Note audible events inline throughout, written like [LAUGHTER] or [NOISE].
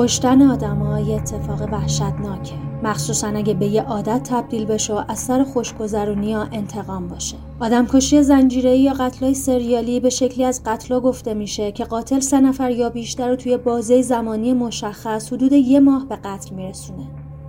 کشتن آدم یه اتفاق وحشتناکه. مخصوصا اگه به یه عادت تبدیل بشه و از خوشگذرونی یا انتقام باشه. آدم کشی زنجیره یا قتلای سریالی به شکلی از قتلا گفته میشه که قاتل سه نفر یا بیشتر رو توی بازه زمانی مشخص حدود یه ماه به قتل میرسونه.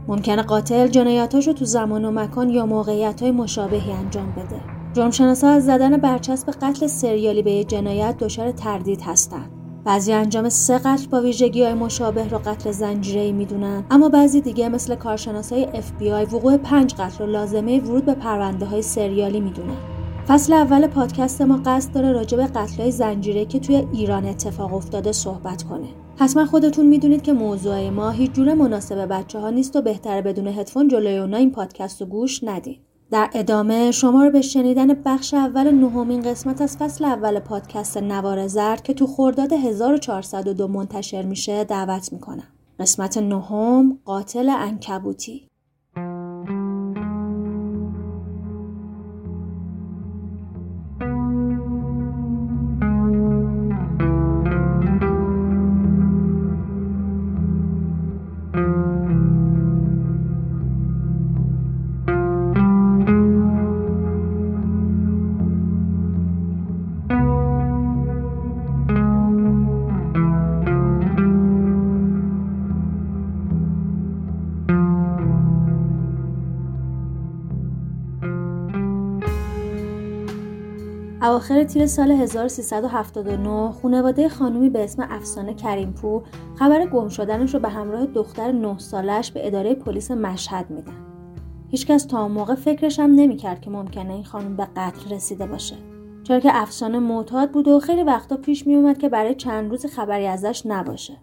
ممکنه قاتل جنایاتاش رو تو زمان و مکان یا موقعیت های مشابهی انجام بده. جرمشناسا از زدن برچسب قتل سریالی به یه جنایت دچار تردید هستند. بعضی انجام سه قتل با ویژگی های مشابه رو قتل زنجیره می‌دونن. اما بعضی دیگه مثل کارشناسای FBI وقوع پنج قتل رو لازمه ورود به پرونده های سریالی می‌دونن. فصل اول پادکست ما قصد داره راجع به قتل های زنجیره که توی ایران اتفاق افتاده صحبت کنه. حتما خودتون می‌دونید که موضوع ما هیچ جور مناسب بچه ها نیست و بهتره بدون هدفون جلوی اونا این پادکست رو گوش ندید در ادامه شما رو به شنیدن بخش اول نهمین قسمت از فصل اول پادکست نوار زرد که تو خرداد 1402 منتشر میشه دعوت می‌کنم. قسمت نهم قاتل انکبوتی اواخر تیر سال 1379 خانواده خانومی به اسم افسانه کریمپور خبر گم شدنش رو به همراه دختر 9 سالش به اداره پلیس مشهد میدن. هیچکس تا اون موقع فکرش هم نمی‌کرد که ممکنه این خانم به قتل رسیده باشه. چرا که افسانه معتاد بود و خیلی وقتا پیش میومد که برای چند روز خبری ازش نباشه.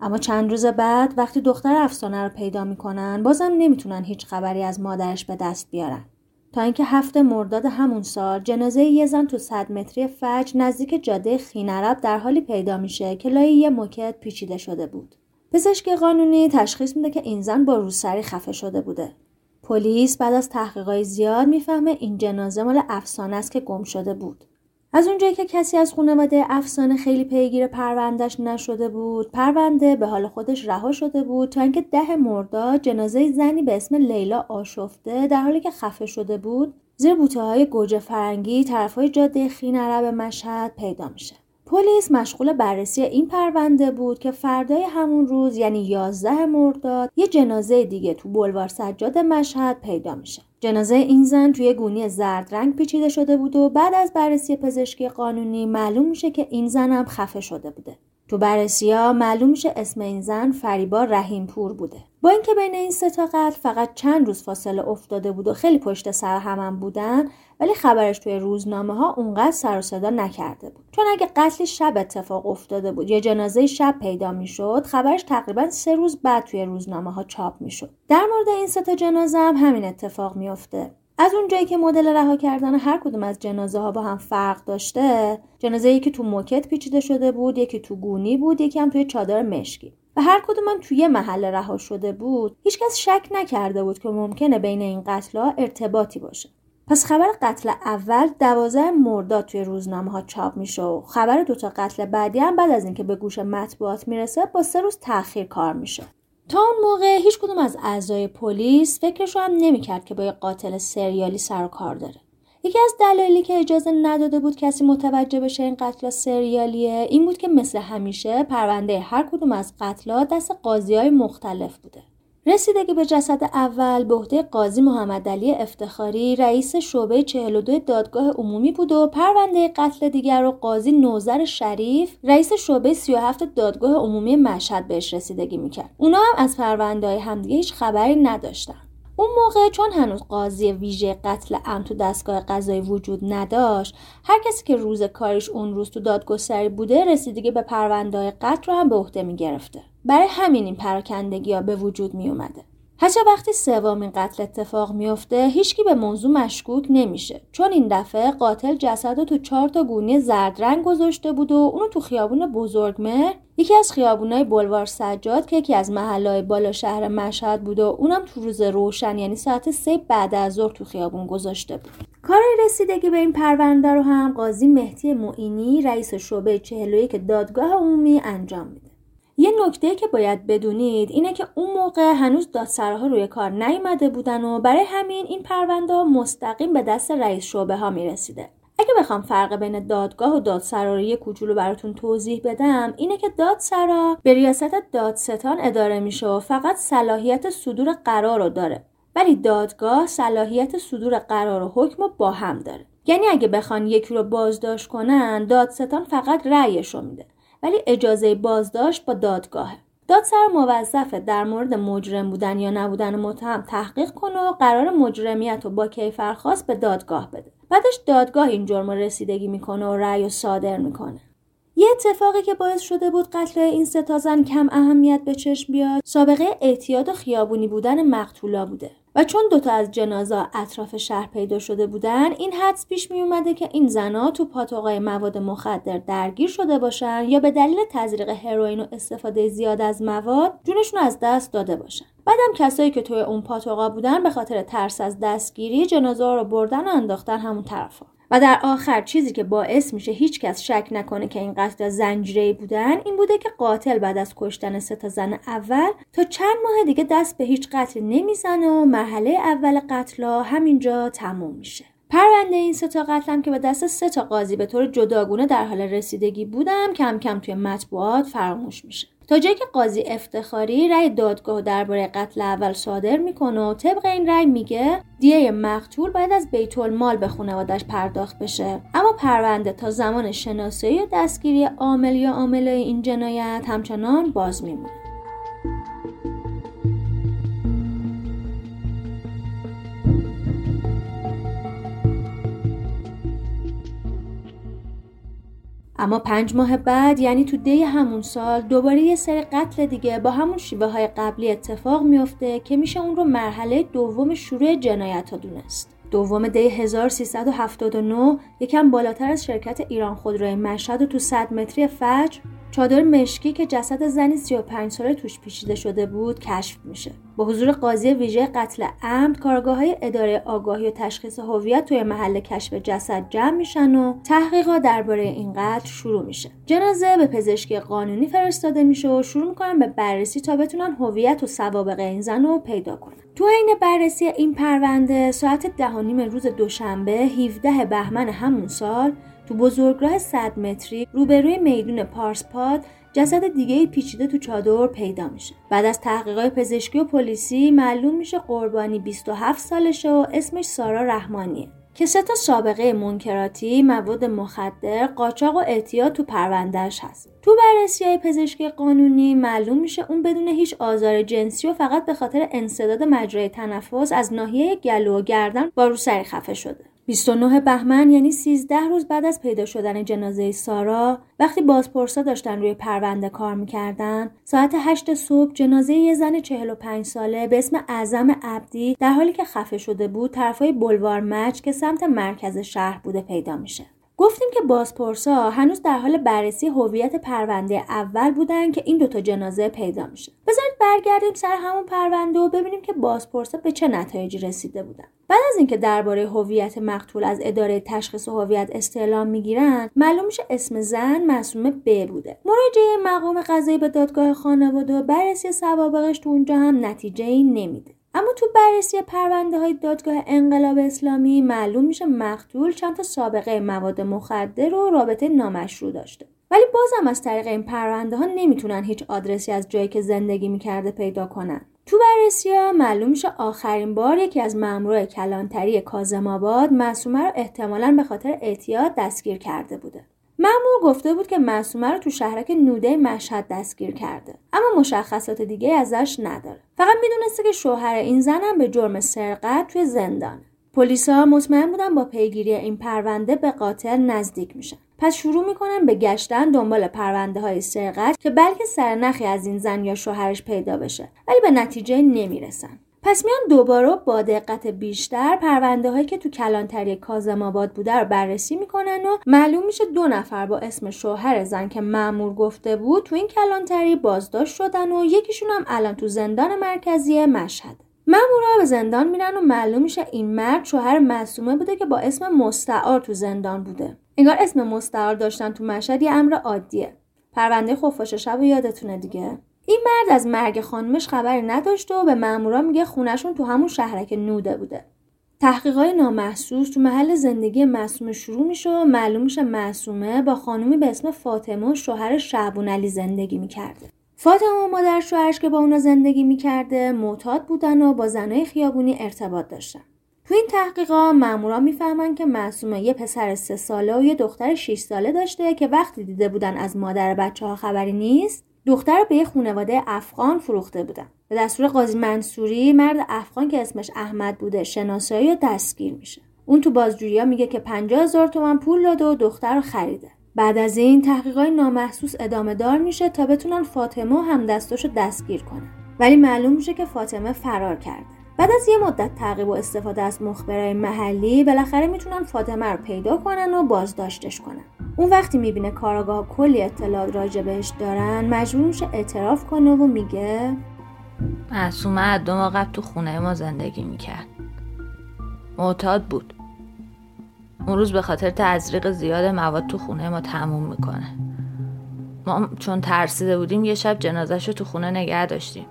اما چند روز بعد وقتی دختر افسانه رو پیدا می‌کنن بازم نمی‌تونن هیچ خبری از مادرش به دست بیارن. اینکه هفته مرداد همون سال جنازه یه زن تو صد متری فجر نزدیک جاده خینرب در حالی پیدا میشه که لای یه موکت پیچیده شده بود. پزشک قانونی تشخیص میده که این زن با روسری خفه شده بوده. پلیس بعد از تحقیقات زیاد می‌فهمه این جنازه مال افسانه است که گم شده بود. از اونجایی که کسی از خانواده افسانه خیلی پیگیر پروندهش نشده بود پرونده به حال خودش رها شده بود تا اینکه ده مرداد جنازه زنی به اسم لیلا آشفته در حالی که خفه شده بود زیر بوته های گوجه فرنگی طرف های جاده خین عرب مشهد پیدا میشه. پلیس مشغول بررسی این پرونده بود که فردای همون روز یعنی 11 مرداد یه جنازه دیگه تو بلوار سجاد مشهد پیدا میشه جنازه این زن توی گونی زرد رنگ پیچیده شده بود و بعد از بررسی پزشکی قانونی معلوم میشه که این زن هم خفه شده بوده. تو بررسی ها معلوم میشه اسم این زن فریبا رحیمپور بوده. با اینکه بین این سه قتل فقط چند روز فاصله افتاده بود و خیلی پشت سر هم, هم بودن ولی خبرش توی روزنامه ها اونقدر سر و صدا نکرده بود. چون اگه قتل شب اتفاق افتاده بود یا جنازه شب پیدا می‌شد خبرش تقریبا سه روز بعد توی روزنامه ها چاپ می‌شد. در مورد این سه جنازه هم همین اتفاق میافته. از اون جایی که مدل رها کردن هر کدوم از جنازه ها با هم فرق داشته جنازه یکی تو موکت پیچیده شده بود یکی تو گونی بود یکی هم توی چادر مشکی. و هر کدوم هم توی محل رها شده بود. هیچکس شک نکرده بود که ممکنه بین این قتلها ارتباطی باشه. پس خبر قتل اول دوازه مرداد توی روزنامه ها چاپ میشه و خبر دوتا قتل بعدی هم بعد از اینکه به گوش مطبوعات می‌رسه با سه روز تاخیر کار میشه. تا اون موقع هیچ کدوم از اعضای پلیس فکرش رو هم نمی‌کرد که با یه قاتل سریالی سر و کار داره. یکی از دلایلی که اجازه نداده بود کسی متوجه بشه این قتل سریالیه این بود که مثل همیشه پرونده هر کدوم از قتلها دست قاضی های مختلف بوده. رسیدگی به جسد اول به عهده قاضی محمد علی افتخاری رئیس شعبه 42 دادگاه عمومی بود و پرونده قتل دیگر رو قاضی نوزر شریف رئیس شعبه 37 دادگاه عمومی مشهد بهش رسیدگی می‌کرد. اونا هم از پرونده های همدیگه هیچ خبری نداشتن. اون موقع چون هنوز قاضی ویژه قتل ام تو دستگاه قضایی وجود نداشت هر کسی که روز کاریش اون روز تو دادگستری بوده رسیدگی به پرونده قتل رو هم به عهده می‌گرفته برای همین این پراکندگی ها به وجود می اومده. هرچه وقتی سومین قتل اتفاق میافته هیچکی به موضوع مشکوک نمیشه. چون این دفعه قاتل جسد رو تو چهار تا گونی زرد رنگ گذاشته بود و اونو تو خیابون بزرگمه یکی از خیابونای بلوار سجاد که یکی از محلهای بالا شهر مشهد بود و اونم تو روز روشن یعنی ساعت سه بعد از ظهر تو خیابون گذاشته بود. کارای رسیدگی به این پرونده رو هم قاضی مهدی معینی رئیس شعبه 41 دادگاه عمومی انجام میده. یه نکته که باید بدونید اینه که اون موقع هنوز دادسراها روی کار نیامده بودن و برای همین این پرونده مستقیم به دست رئیس شعبه ها می‌رسیده. اگه بخوام فرق بین دادگاه و دادسرا رو یه کوچولو براتون توضیح بدم اینه که دادسرا به ریاست دادستان اداره میشه و فقط صلاحیت صدور قرار رو داره. ولی دادگاه صلاحیت صدور قرار و حکم رو با هم داره. یعنی اگه بخوان یکی رو بازداشت کنن دادستان فقط رأیش رو میده. ولی اجازه بازداشت با دادگاهه دادسر موظفه در مورد مجرم بودن یا نبودن متهم تحقیق کنه و قرار مجرمیت رو با کیفرخواست به دادگاه بده. بعدش دادگاه این جرم رسیدگی می‌کنه و رأی و صادر می‌کنه. یه اتفاقی که باعث شده بود قتل این سه کم اهمیت به چشم بیاد سابقه اعتیاد و خیابونی بودن مقتولا بوده. و چون دوتا از جنازا اطراف شهر پیدا شده بودن این حدس پیش می اومده که این زنا تو پاتوقای مواد مخدر درگیر شده باشن یا به دلیل تزریق هروئین و استفاده زیاد از مواد جونشون از دست داده باشن. بعدم کسایی که توی اون پاتوقا بودن به خاطر ترس از دستگیری جنازه رو بردن و انداختن همون طرفا. و در آخر چیزی که باعث میشه هیچ کس شک نکنه که این قتل زنجیره بودن این بوده که قاتل بعد از کشتن سه تا زن اول تا چند ماه دیگه دست به هیچ قتل نمی‌زنه و مرحله اول قتلا همینجا تموم میشه. پرونده این سه تا قتلم که به دست سه تا قاضی به طور جداگونه در حال رسیدگی بودم کم کم توی مطبوعات فراموش میشه. تا جایی که قاضی افتخاری رأی دادگاه درباره قتل اول صادر می‌کنه و طبق این رأی میگه دیه مقتول باید از بیت المال به خانوادش پرداخت بشه. اما پرونده تا زمان شناسایی و دستگیری عامل یا عامل این جنایت همچنان باز میمونه. اما پنج ماه بعد یعنی تو دی همون سال دوباره یه سری قتل دیگه با همون شیوه های قبلی اتفاق میفته که میشه اون رو مرحله دوم شروع جنایت ها دونست. دوم دی 1379 یکم بالاتر از شرکت ایران خودروی مشهد و تو 100 متری فجر چادر مشکی که جسد زنی 35 ساله توش پیچیده شده بود کشف میشه. با حضور قاضی ویژه قتل عمد کارگاه های اداره آگاهی و تشخیص هویت توی محل کشف جسد جمع میشن و تحقیقات درباره این قتل شروع میشه. جنازه به پزشکی قانونی فرستاده میشه و شروع می‌کنن به بررسی تا بتونن هویت و سوابق این زن رو پیدا کنن. تو عین بررسی این پرونده ساعت ده روز دوشنبه 17 بهمن همون سال تو بزرگراه 100 متری روبروی میدون پارسپاد جسد دیگه پیچیده تو چادر پیدا میشه. بعد از تحقیقات پزشکی و پلیسی معلوم میشه قربانی 27 سالشه و اسمش سارا رحمانیه. که سه تا سابقه منکراتی مواد مخدر قاچاق و اعتیاد تو پروندهش هست. تو بررسی های پزشکی قانونی معلوم میشه اون بدون هیچ آزار جنسی و فقط به خاطر انصداد مجرای تنفس از ناحیه گلو و گردن با روسری خفه شده. 29 بهمن یعنی 13 روز بعد از پیدا شدن جنازه سارا وقتی بازپرسا داشتن روی پرونده کار می‌کردن ساعت 8 صبح جنازه یه زن 45 ساله به اسم اعظم عبدی در حالی که خفه شده بود طرفای بلوار مچ که سمت مرکز شهر بوده پیدا میشه. گفتیم که بازپرسا هنوز در حال بررسی هویت پرونده اول بودن که این دوتا جنازه پیدا میشه. بذارید برگردیم سر همون پرونده و ببینیم که بازپرسا به چه نتایجی رسیده بودن. بعد از اینکه درباره هویت مقتول از اداره تشخیص هویت استعلام می‌گیرن معلوم میشه اسم زن معصومه ب بوده. مراجعه مقام قضایی به دادگاه خانواده و بررسی سوابقش تو اونجا هم نتیجه ای نمیده. اما تو بررسی پرونده های دادگاه انقلاب اسلامی معلوم میشه مقتول چند تا سابقه مواد مخدر و رابطه نامشروع داشته. ولی بازم از طریق این پرونده ها نمی‌تونن هیچ آدرسی از جایی که زندگی می‌کرده پیدا کنن. تو بررسی ها معلوم میشه آخرین بار یکی از مامورای کلانتری کازم آباد معصومه رو احتمالا به خاطر اعتیاد دستگیر کرده بوده. مامور گفته بود که معصومه رو تو شهرک نوده مشهد دستگیر کرده اما مشخصات دیگه ازش نداره. فقط می‌دونسته که شوهر این زنم به جرم سرقت توی زندانه. پلیسا مطمئن بودن با پیگیری این پرونده به قاتل نزدیک میشن. پس شروع می‌کنن به گشتن دنبال پرونده های سرقت که بلکه سرنخی از این زن یا شوهرش پیدا بشه ولی به نتیجه نمی‌رسن. پس میان دوباره با دقت بیشتر پرونده هایی که تو کلانتری کازم آباد بوده رو بررسی می‌کنن و معلوم میشه دو نفر با اسم شوهر زن که معمور گفته بود تو این کلانتری بازداشت شدن و یکیشون هم الان تو زندان مرکزی مشهد. مامورا به زندان میرن و معلوم میشه این مرد شوهر معصومه بوده که با اسم مستعار تو زندان بوده. انگار اسم مستعار داشتن تو مشهد یه امر عادیه. پرونده خفاش شب یادتونه دیگه. این مرد از مرگ خانمش خبری نداشته و به مامورا میگه خونشون تو همون شهرک نوده بوده. تحقیقات نامحسوس تو محل زندگی معصومه شروع میشه و معلوم میشه معصومه با خانومی به اسم فاطمه و شوهر شعبون علی زندگی می‌کرده. فاطمه و مادر شوهرش که با اونا زندگی می‌کرده معتاد بودن و با زنای خیابونی ارتباط داشتن. تو این تحقیقات مامورا می‌فهمن که معصومه یه پسر سه ساله و یه دختر 6 ساله داشته که وقتی دیده بودن از مادر بچه ها خبری نیست دختر به یه خانواده افغان فروخته بودن. به دستور قاضی منصوری مرد افغان که اسمش احمد بوده شناسایی و دستگیر میشه. اون تو بازجویی میگه که 50 هزار تومن پول داده و دختر رو خریده. بعد از این تحقیقات نامحسوس ادامه دار میشه تا بتونن فاطمه و هم دستاشو دستگیر کنن. ولی معلوم میشه که فاطمه فرار کرده. بعد از یه مدت تعقیب و استفاده از مخبرای محلی بالاخره می‌تونن فاطمه رو پیدا کنن و بازداشتش کنن. اون وقتی می‌بینه کاراگاه کلی اطلاعات راجبش دارن مجبور میشه اعتراف کنه و میگه معصومه دو ماه قبل تو خونه ما زندگی می‌کرد. معتاد بود. اون روز به خاطر تزریق زیاد مواد تو خونه ما تموم می‌کنه. ما چون ترسیده بودیم یه شب جنازش رو تو خونه نگه داشتیم.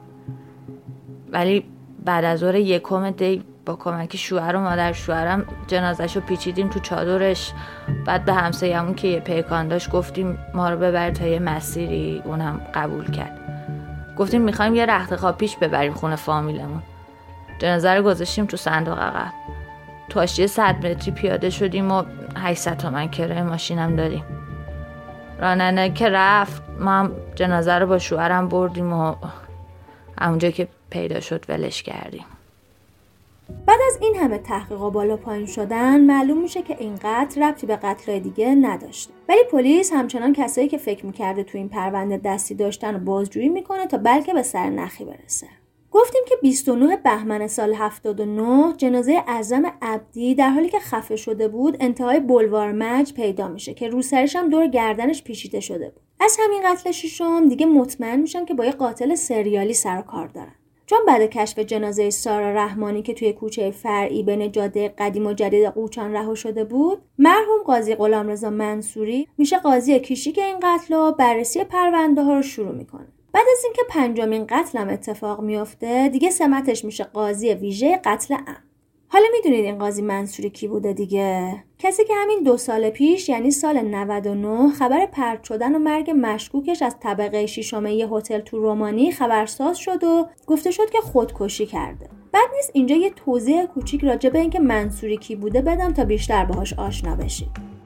ولی بعد از ظهر یکم دی با کمک شوهر و مادر شوهرم جنازش رو پیچیدیم تو چادرش. بعد به همسایمون که یه پیکان داشت گفتیم ما رو ببر تا یه مسیری. اونم قبول کرد. گفتیم می‌خوایم یه رخت خواب پیش ببریم خونه فامیلمون. جنازه رو گذاشتیم تو صندوق عقب. آشتی صد متری پیاده شدیم و 800 تومن کرایه ماشینم داریم راننده که رفت ما هم جنازه رو با شوهرم بردیم و همونجا که پیدا شد ولش کردیم. بعد از این همه تحقیق و بالا پایین شدن معلوم میشه که این قتل ربطی به قتل دیگه نداشته. ولی پلیس همچنان کسایی که فکر می‌کرده تو این پرونده دستی داشتن و بازجویی می‌کنه تا بلکه به سر نخی برسه. گفتیم که 29 بهمن سال 79 جنازه اعظم عبدی در حالی که خفه شده بود انتهای بلوار مج پیدا میشه که روسرش هم دور گردنش پیچیده شده بود. از همین قتل ششم دیگه مطمئن میشن که با یه قاتل سریالی سر کار دارن. چون بعد کشف جنازه سارا رحمانی که توی کوچه فرعی بین جاده قدیم و جدید قوچان رها شده بود مرحوم قاضی غلامرضا منصوری میشه قاضی کیشیک این قتل و بررسی پرونده ها رو شروع می‌کنه. بعد از اینکه پنجمین قتلم اتفاق میافته دیگه سمتش میشه قاضی ویژه قتل ام حالا می‌دونید این قاضی منصوری کی بوده دیگه؟ کسی که همین دو سال پیش یعنی سال 99 خبر پرت شدن و مرگ مشکوکش از طبقه شیشمه یه هتل تو رومانی خبرساز شد و گفته شد که خودکشی کرده. بعد نیست اینجا یه توضیح کوچیک راجع به اینکه منصوری کی بوده بدم تا بیشتر باهاش آشنا بشید.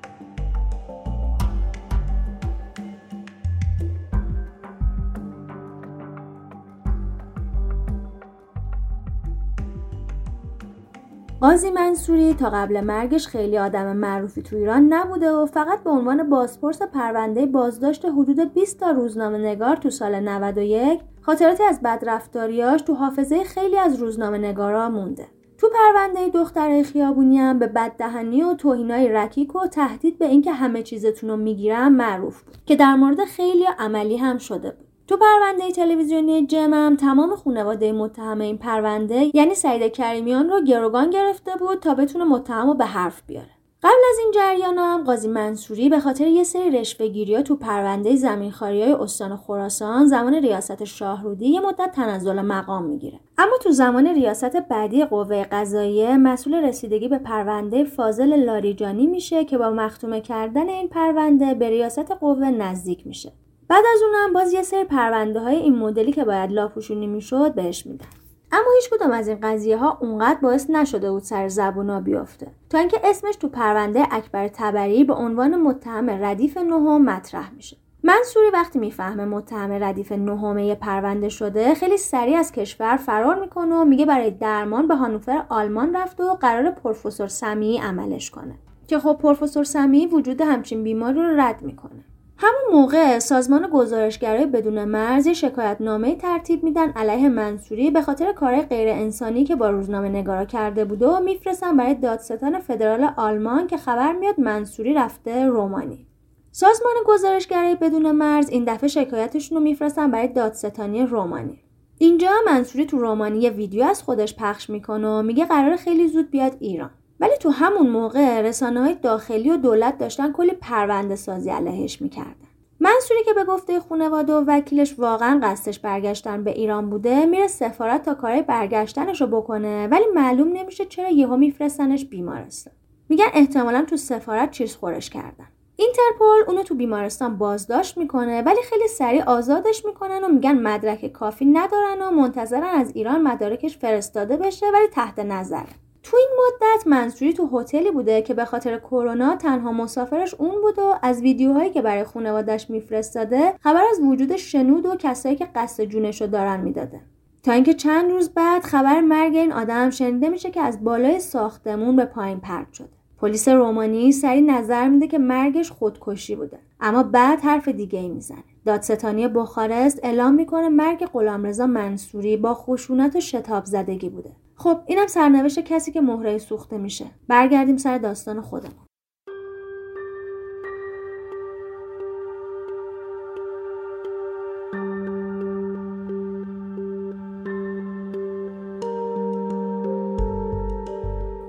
قاضی منصوری تا قبل مرگش خیلی آدم معروفی تو ایران نبوده و فقط به عنوان بازپرس پرونده بازداشت حدود 20 تا روزنامه نگار تو سال 91 خاطراتی از بدرفتاریاش تو حافظه خیلی از روزنامه نگارا مونده. تو پرونده دختر خیابونی هم به بددهنی و توهینای رکیک و تهدید به اینکه همه چیزتون رو می‌گیرم معروف بود که در مورد خیلی عملی هم شده بود. تو پرونده تلویزیونی جمم تمام خانواده متهم این پرونده یعنی سعید کریمیان رو گروگان گرفته بود تا بتونه متهم رو به حرف بیاره. قبل از این جریان هم قاضی منصوری به خاطر یه سری رشوهگیری ها تو پرونده زمینخواری های استان خراسان زمان ریاست شاهرودی یه مدت تنزل مقام می‌گیره. اما تو زمان ریاست بعدی قوه قضاییه مسئول رسیدگی به پرونده فاضل لاریجانی میشه که با مختومه کردن این پرونده به ریاست قوه نزدیک میشه. بعد از اونم باز یه سری پرونده های این مدلی که باید لاپوشونی می‌شد بهش میدن. اما هیچ کدوم از این قضیه ها اونقدر باعث نشده بود سر زبونا بیفته. تا اینکه اسمش تو پرونده اکبر تبری به عنوان متهم ردیف نهم مطرح میشه. منصوری وقتی می‌فهمه متهم ردیف نهمه پرونده شده خیلی سریع از کشور فرار می‌کنه و میگه برای درمان به هانوفر آلمان رفته و قرار پروفسور سمی عملش کنه. که خب پروفسور سمی وجود همچین بیماری رو رد می‌کنه. همون موقع سازمان گزارشگرای بدون مرز شکایت نامه ترتیب میدن علیه منصوری به خاطر کار غیر انسانی که با روزنامه نگارا کرده بوده و میفرستن برای دادستان فدرال آلمان که خبر میاد منصوری رفته رومانی. سازمان گزارشگرای بدون مرز این دفعه شکایتشون رو میفرستن برای دادستانی رومانی. اینجا منصوری تو رومانی یه ویدیو از خودش پخش می‌کنه و میگه قرار خیلی زود بیاد ایران. ولی تو همون موقع رسانه های داخلی و دولت داشتن کلی پرونده سازی علیهش می‌کردن. منصوری که به گفته خانواده و وکیلش واقعا قصدش برگشتن به ایران بوده میره سفارت تا کارهای برگشتنش رو بکنه ولی معلوم نمیشه چرا یهو میفرستنش بیمارستان. میگن احتمالا تو سفارت چیز خورش کردن. اینترپل اونو تو بیمارستان بازداشت می‌کنه ولی خیلی سریع آزادش می‌کنن و میگن مدرک کافی ندارن و منتظرن از ایران مدارکش فرستاده بشه ولی تحت نظره. تو این مدت منصوری تو هتلی بوده که به خاطر کرونا تنها مسافرش اون بود و از ویدیوهایی که برای خانوادش میفرستاده خبر از وجود شنود و کسایی که قصد جونش رو دارن می‌داده. تا اینکه چند روز بعد خبر مرگ این آدم شنیده میشه که از بالای ساختمون به پایین پرت شده. پلیس رومانی سری نظر میده که مرگش خودکشی بوده. اما بعد حرف دیگه ای می‌زنه. دادستانی بخارست اعلام می‌کنه مرگ غلامرضا منصوری با خشونت و شتاب زدگی بوده. خب اینم سرنوشت کسی که مهره سوخته میشه. برگردیم سر داستان خودمون.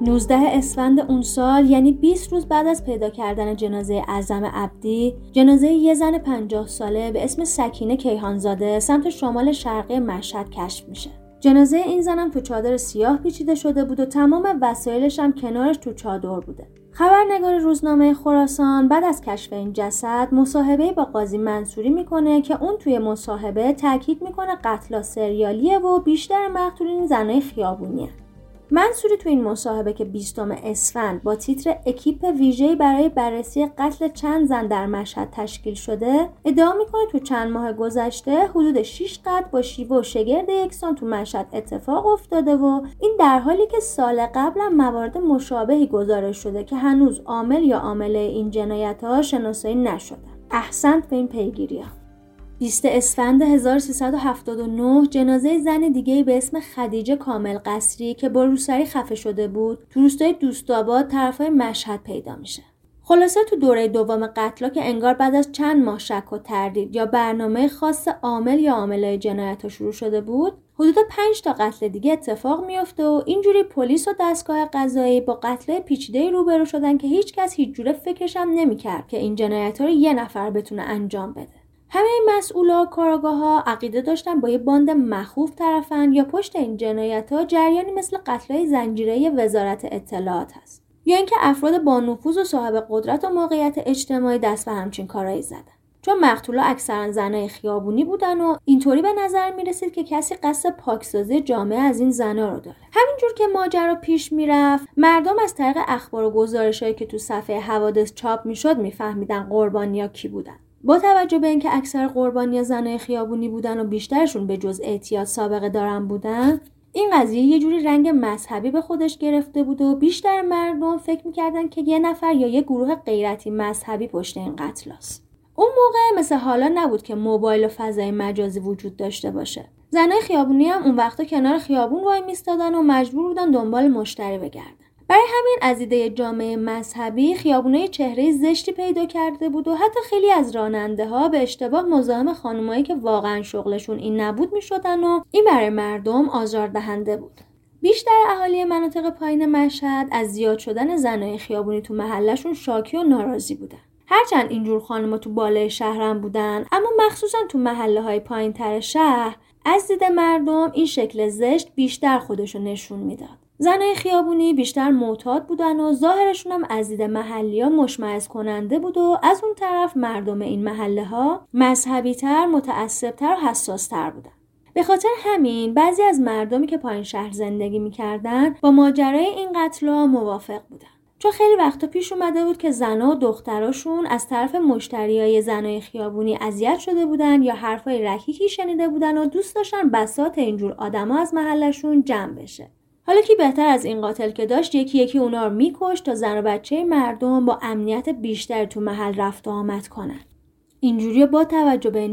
19 اسفند اون سال یعنی 20 روز بعد از پیدا کردن جنازه اعظم عبدی جنازه یه زن 50 ساله به اسم سکینه کیهانزاده سمت شمال شرقی مشهد کشف میشه. جنازه این زنم تو چادر سیاه پیچیده شده بود و تمام وسایلش هم کنارش تو چادر بوده. خبرنگار روزنامه خراسان بعد از کشف این جسد مصاحبه با قاضی منصوری می‌کنه که اون توی مصاحبه تاکید می‌کنه قتل سریالیه و بیشتر مقتولین زنای خیابونیه. منصوری تو این مصاحبه که 20 اسفند با تیتر اکیپ ویژه‌ای برای بررسی قتل چند زن در مشهد تشکیل شده ادعا می‌کنه تو چند ماه گذشته حدود 6 قتل با شیوه و شگرد یکسان تو مشهد اتفاق افتاده و این در حالی که سال قبل هم موارد مشابهی گزارش شده که هنوز عامل یا عامله این جنایت ها شناسایی نشده احسنت به این پیگیری ها. 20 اسفند 1379 جنازه زن دیگه به اسم خدیجه کامل قصری که با روسری خفه شده بود تو روستای دوستاباد طرفای مشهد پیدا میشه. خلاصه تو دوره دوم قتلا که انگار بعد از چند ماه شک و تردید یا برنامه خاص عامل یا عاملای جنایت شروع شده بود حدود 5 تا قتل دیگه اتفاق میفته و اینجوری پلیس و دستگاه قضایی با قتل پیچیده روبرو شدن که هیچ کس هیچ جوره فکرش هم نمی‌کرد که این جنایت ها رو یه نفر بتونه انجام بده همه این مسئولا کاراگاه ها عقیده داشتن با یه باند مخوف طرفن یا پشت این جنایت ها جریانی مثل قتلهای زنجیره وزارت اطلاعات هست. یا اینکه افراد با نفوذ و صاحب قدرت و موقعیت اجتماعی دست به همچین کارایی زدن. چون مقتولا اکثرا زنای خیابونی بودن و اینطوری به نظر می رسید که کسی قصد پاکسازی جامعه از این زنا رو داره. همینجور که ماجرا پیش می‌رفت مردم از طریق اخبار و گزارشهایی که تو صفحه حوادث چاپ می‌شد میفهمیدن قربانیا کی بودن. با توجه به اینکه اکثر قربانی زنای خیابونی بودن و بیشترشون به جز اعتیاد سابقه دارن بودن این قضیه یه جوری رنگ مذهبی به خودش گرفته بود و بیشتر مردم فکر می‌کردن که یه نفر یا یه گروه غیرتی مذهبی پشت این قتل است. اون موقع مثل حالا نبود که موبایل و فضای مجازی وجود داشته باشه. زنای خیابونی هم اون وقتا کنار خیابون وای میستادن و مجبور بودن دنبال مشتری بگردن. برای همین از ایده جامعه مذهبی خیابونای چهره زشتی پیدا کرده بود و حتی خیلی از راننده ها به اشتباه مزاحم خانمایی که واقعا شغلشون این نبود می‌شدن و این برای مردم آزاردهنده بود. بیشتر اهالی مناطق پایین مشهد از زیاد شدن زنای خیابونی تو محلشون شاکی و ناراضی بودن. هرچند اینجور خانمها تو بالای شهرم بودن اما مخصوصا تو محله های پایین تر شهر از دید مردم این شکل زشت بیشتر خودشو نشون می‌داد. زنای خیابونی بیشتر معتاد بودن و ظاهرشون هم از دید محلی ها مشمعز کننده بود و از اون طرف مردم این محله ها مذهبی تر، متعصب تر و حساس تر بودن. به خاطر همین بعضی از مردمی که پایین شهر زندگی می‌کردن با ماجرای این قتل ها موافق بودن. چون خیلی وقتا پیش اومده بود که زنها و دختراشون از طرف مشتریای زنای خیابونی اذیت شده بودن یا حرفای رکیکی شنیده بودن و دوست داشتن بسات اینجور آدما از محلشون جمع بشه. حالا کی بهتر از این قاتل که داشت یکی یکی اونا رو میکش تا زن و بچه مردم با امنیت بیشتر تو محل رفت و آمد کنن. اینجوری با توجه به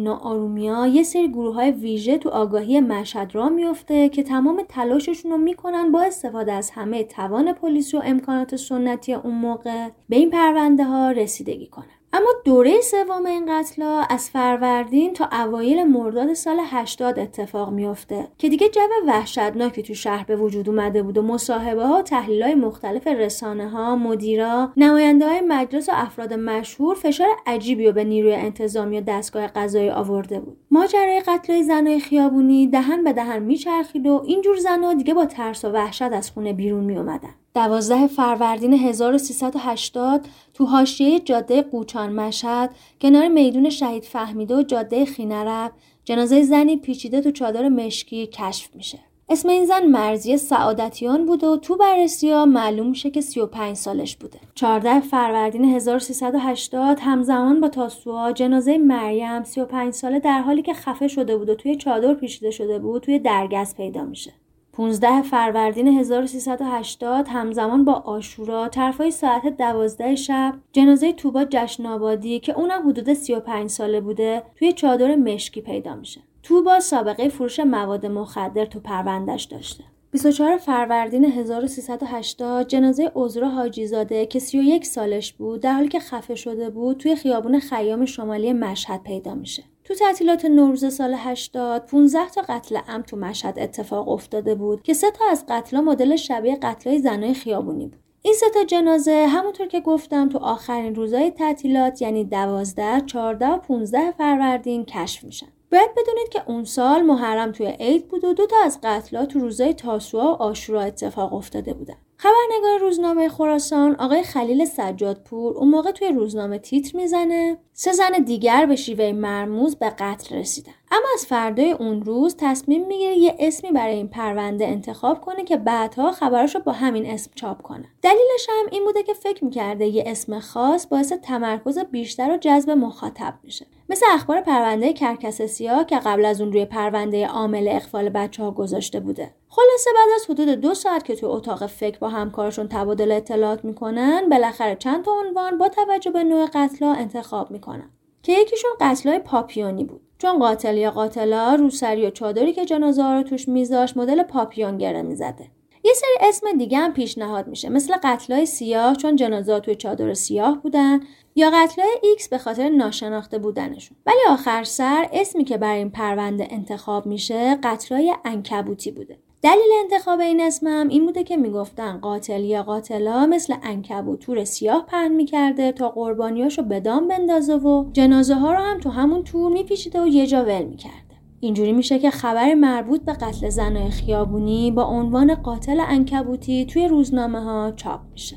ها یه سری گروه های ویژه تو آگاهی مشهد را میفته که تمام تلاششون رو می‌کنن با استفاده از همه توان پلیس و امکانات سنتی اون موقع به این پرونده ها رسیدگی کنن. اما دوره سوم این قتل از فروردین تا اوایل مرداد سال 80 اتفاق میافته که دیگه جو وحشتناکی تو شهر به وجود اومده بود و مصاحبه ها و تحلیل های مختلف رسانه ها مدیرا نماینده های مجلس و افراد مشهور فشار عجیبی رو به نیروی انتظامی و دستگاه قضایی آورده بود ماجرای قتل زنای خیابونی دهن به دهن میچرخید و اینجور زنها دیگه با ترس و وحشت از خونه بیرون می اومدن. دوازده فروردین 1380 تو حاشیه جاده قوچان مشهد کنار میدون شهید فهمیده و جاده خینرب جنازه زنی پیچیده تو چادر مشکی کشف میشه. اسم این زن مرزی سعادتیان بود و تو بررسی ها معلوم میشه که 35 سالش بوده. 14 فروردین 1380 همزمان با تاسوها جنازه مریم 35 ساله در حالی که خفه شده بود و توی چادر پیچیده شده بود توی درگز پیدا میشه. 15 فروردین 1380 همزمان با آشورا طرفای ساعت 12 شب جنازه توبا جشن آبادی که اونم حدود 35 ساله بوده توی چادر مشکی پیدا میشه. توبا سابقه فروش مواد مخدر تو پروندش داشته. 24 فروردین 1380 جنازه عذرا حاجی زاده که 31 سالش بود در حالی که خفه شده بود توی خیابون خیام شمالی مشهد پیدا میشه. تو تعطیلات نوروز سال 80 15 تا قتل عام تو مشهد اتفاق افتاده بود که سه تا از قتلا مدل شبیه قتلای زنای خیابونی بود. این سه تا جنازه همونطور که گفتم تو آخرین روزهای تعطیلات یعنی 12, 14 و 15 فروردین کشف میشن. باید بدونید که اون سال محرم توی عید بود و دو تا از قتلات تو روزهای تاسوعا و آشورا اتفاق افتاده بودن. خبرنگار روزنامه خراسان آقای خلیل سجادپور اون موقع توی روزنامه تیتر می‌زنه سه زن دیگر به شیوه مرموز به قتل رسیدن. اما از فردای اون روز تصمیم می‌گیره یه اسمی برای این پرونده انتخاب کنه که بعدها خبراش رو با همین اسم چاپ کنه. دلیلش هم این بوده که فکر می‌کرده یه اسم خاص باعث تمرکز بیشتر و جذب مخاطب میشه. مثل اخبار پرونده کرکس سیاه که قبل از اون روی پرونده عامل اخفال بچه ها گذاشته بوده. خلاصه بعد از حدود دو ساعت که توی اتاق فکر با همکارشون تبادل اطلاعات می‌کنن بالاخره چند تا عنوان با توجه به نوع قتلا انتخاب می‌کنن. که یکیشون قتلای پاپیونی بود. چون قاتل یا قاتلا روسری و چادری که جنازه رو توش میذاشت مدل پاپیون گره می‌زده. یه سری اسم دیگه هم پیشنهاد میشه. مثل قتلای سیاه چون جنازه توی چادر سیاه بودن یا قتلای X به خاطر ناشناخته بودنشون. ولی آخر سر اسمی که برای این پرونده انتخاب میشه قتلای عنکبوتی بوده. دلیل انتخاب این اسمم این بوده که می‌گفتن قاتل یا قاتلا مثل عنکبوت تور سیاه پهن می‌کرده تا قربانیاشو به دام بندازه و جنازه ها رو هم تو همون تور میپیچیده و یه جا ول می‌کرده. اینجوری میشه که خبر مربوط به قتل زنای خیابونی با عنوان قاتل انکبوتی توی روزنامه ها چاپ میشه.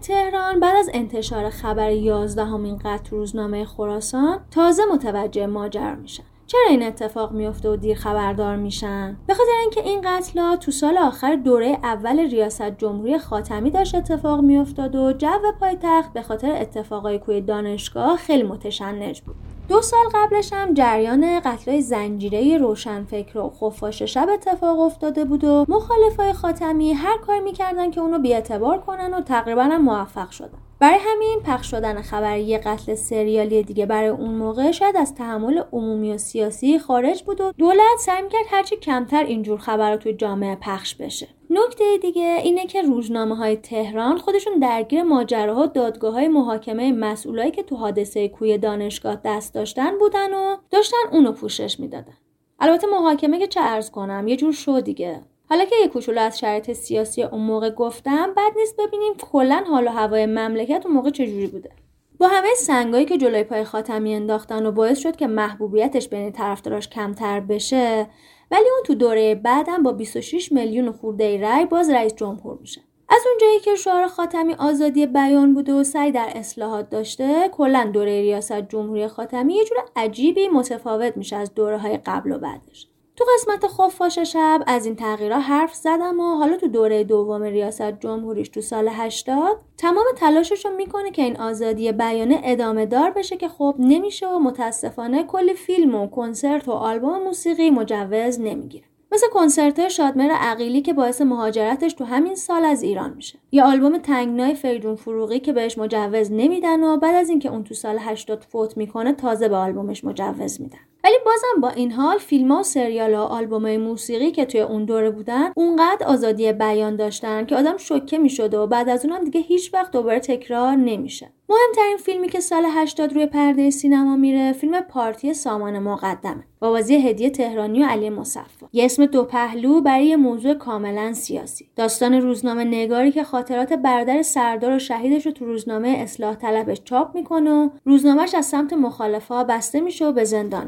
تهران بعد از انتشار خبر 11 همین قتل روزنامه خراسان تازه متوجه ماجرا میشن. چرا این اتفاق میفته و دیر خبردار میشن؟ به خاطر اینکه این قتل تو سال آخر دوره اول ریاست جمهوری خاتمی داشت اتفاق میافتاد و جو پایتخت به خاطر اتفاقای کوی دانشگاه خیلی متشنج بود. دو سال قبلش هم جریان قتلای زنجیره روشنفکر و خفاش شب اتفاق افتاده بود و مخالفای خاتمی هر کار می‌کردن که اونو بیاعتبار کنن و تقریبا موفق شدن. برای همین پخش شدن خبر یه قتل سریالی دیگه برای اون موقع شاید از تحمل عمومی و سیاسی خارج بود و دولت سعی می‌کرد هرچی کمتر اینجور خبرات توی جامعه پخش بشه. نکته دیگه اینه که روزنامه های تهران خودشون درگیر ماجراها دادگاه های محاکمه مسئولایی که تو حادثه کوی دانشگاه دست داشتن بودن و داشتن اونو پوشش می‌دادن. البته محاکمه که چه ارز کنم یه جور شو دیگه. حالا که یه کوچولو از شرایط سیاسی اون موقع گفتم بد نیست ببینیم کلا حال و هوای مملکت اون موقع چجوری بوده. با همه سنگایی که جلوی پای خاتمی انداختن و باعث شد که محبوبیتش بین طرفداراش کمتر بشه ولی اون تو دوره بعدم با 26 میلیون خورده رأی باز رئیس جمهور میشه. از اونجایی که شعار خاتمی آزادی بیان بوده و سعی در اصلاحات داشته کلا دوره ریاست جمهوری خاتمی یه جور عجیبی متفاوت میشه از دوره های قبل و بعدش. تو قسمت خفاش شب از این تغییرها حرف زدم و حالا تو دوره دوم ریاست جمهوریش تو سال 80 تمام تلاشش رو می‌کنه که این آزادی بیانه ادامه دار بشه که خب نمیشه و متاسفانه کلی فیلم و کنسرت و آلبوم موسیقی مجوز نمی‌گیره. مثل کنسرت عقیلی عقیلی که باعث مهاجرتش تو همین سال از ایران میشه. یا آلبوم تنگنای فریدون فروغی که بهش مجوز نمیدن و بعد از اینکه اون تو سال 80 فوت می‌کنه تازه به آلبومش مجوز میدن. ولی بازم با این حال فیلم ها و سریال ها آلبوم موسیقی که توی اون دوره بودن اونقدر آزادی بیان داشتن که آدم شوکه می‌شد و بعد از اونم دیگه هیچ وقت دوباره تکرار نمیشه. مهمترین فیلمی که سال 80 روی پرده سینما میره فیلم پارتی سامان مقدمه با بازی هدیه تهرانی و علی مصفا یه اسم دو پهلو برای موضوع کاملا سیاسی. داستان روزنامه نگاری که خاطرات برادر سردار و شهیدش رو تو روزنامه اصلاح طلبش چاپ می‌کنه و روزنامهش از سمت مخالفا بسته میشه و به زندان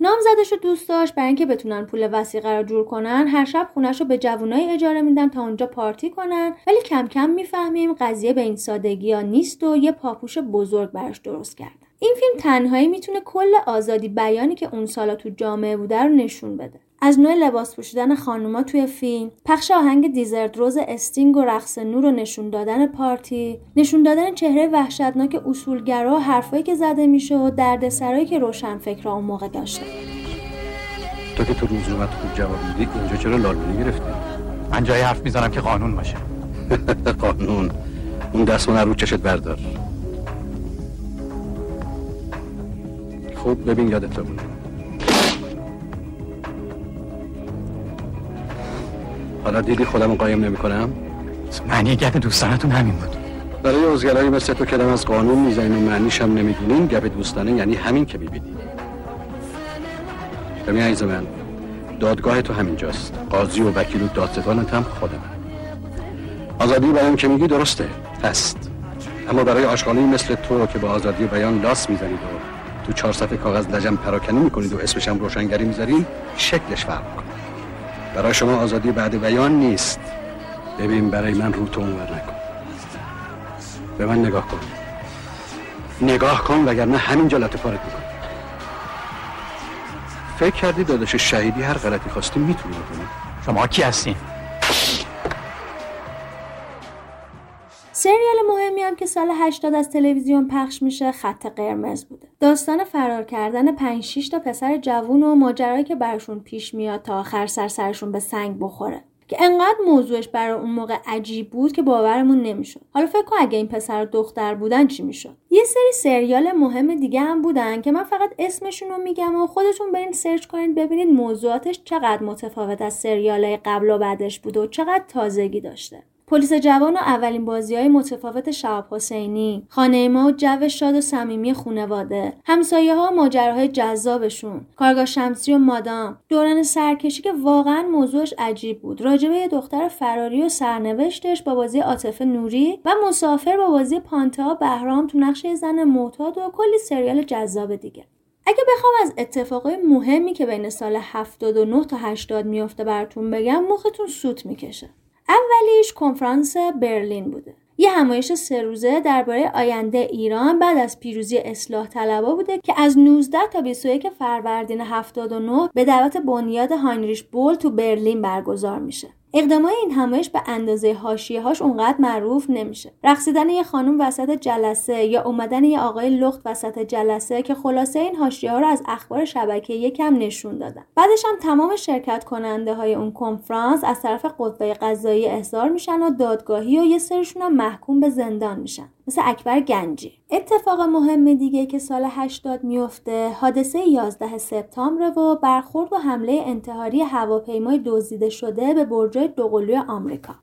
میافته زدش رو دوست داشت برای اینکه بتونن پول وسیقه رو جور کنن هر شب خونش رو به جوونای اجاره میدن تا اونجا پارتی کنن. ولی کم کم می‌فهمیم قضیه به این سادگی ها نیست و یه پاپوش بزرگ براش درست کردن این فیلم تنهایی می‌تونه کل آزادی بیانی که اون سالا تو جامعه بوده رو نشون بده. از نوع لباس پوشیدن خانوما توی فیلم پخش آهنگ دیزرد روز استینگ و رقص نور و نشون دادن پارتی نشون دادن چهره وحشتناک اصولگرا و حرفایی که زده میشه و دردسرایی که روشن فکر اون موقع داشته. تو که تو روزنامه خوب جواب میدی اینجا چرا لالونی گرفتی؟ من جای حرف می‌زنم که قانون باشه. [LAUGHS] قانون. اون دستمون رو چشت بردار. خوب ببین یادت بود حالا دیدی خودم قایم نمی کنم؟ معنی گپ دوستانتون همین بود. برای ازگرایی مثل تو کلم از قانون می‌زنین و معنیش هم نمی‌دونین گپ دوستانه یعنی همین که می‌بینی. ببین عیز من دادگاه تو همینجاست قاضی و وکیل و دادستانت هم خود من. آزادی بیان که میگی درسته هست. اما برای آشغالی مثل تو که با آزادی بیان لاس می‌زنید و تو چهار صفحه کاغذ لجم پراکنی می‌کنید و اسمش هم روشنگری می‌ذارین شکلش فرق برای شما آزادی بعد بیان نیست. ببین برای من رو تو اونور نکن. به من نگاه کن. نگاه کن وگرنه همینجا لطه پارت میکن فکر کردی داداش شهیدی هر غلطی خواستی می‌تونی بکنی؟ شما کی هستین سریال مهمی هم که سال 80 از تلویزیون پخش میشه خط قرمز بوده. داستان فرار کردن 5 6 تا پسر جوون و ماجرایی که برشون پیش میاد تا آخر سر سرشون به سنگ بخوره. که انقدر موضوعش برای اون موقع عجیب بود که باورمون نمی‌شد. حالا فکر کن اگه این پسر دختر بودن چی می‌شد؟ یه سری سریال مهم دیگه هم بودن که من فقط اسمشون رو میگم و خودتون برین سرچ کنید ببینید موضوعاتش چقدر متفاوت از سریال قبل و بعدش بوده و چقدر تازگی داشته. پلیس جوان و اولین بازی های متفاوت شعب حسینی. خانه ما و جو شاد و صمیمی خونواده. همسایه ها و ماجراهای جذابشون. کارگاه شمسی و مادام. دوران سرکشی که واقعا موضوعش عجیب بود. راجبه یه دختر فراری و سرنوشتش با بازی عاطفه نوری و مسافر با بازی پانتا بهرام تو نقش زن معتاد و کلی سریال جذاب دیگه. اگه بخوام از اتفاقای مهمی که بین سال 79 تا 80 میافته براتون بگم مختون سوت می‌کشه. اولیش کنفرانس برلین بوده یه همایش سه روزه درباره آینده ایران بعد از پیروزی اصلاح طلبا بوده که از 19 تا 21 فروردین 79 به دعوت بنیاد هاینریش بول تو برلین برگزار میشه. اقدامای این همایش به اندازه حاشیه هاش اونقدر معروف نمیشه. رقصیدن یه خانم وسط جلسه یا اومدن یه آقای لخت وسط جلسه که خلاصه این حاشیه ها رو از اخبار شبکه یکم نشون دادن. بعدش هم تمام شرکت کننده های اون کنفرانس از طرف قوه قضایی احضار میشن و دادگاهی و یه سرشون هم محکوم به زندان میشن. مثل اکبر گنجی اتفاق مهم دیگه که سال 80 میفته حادثه 11 سپتامبر و برخورد و حمله انتحاری هواپیمای دزدیده شده به برجای دوقلوی آمریکا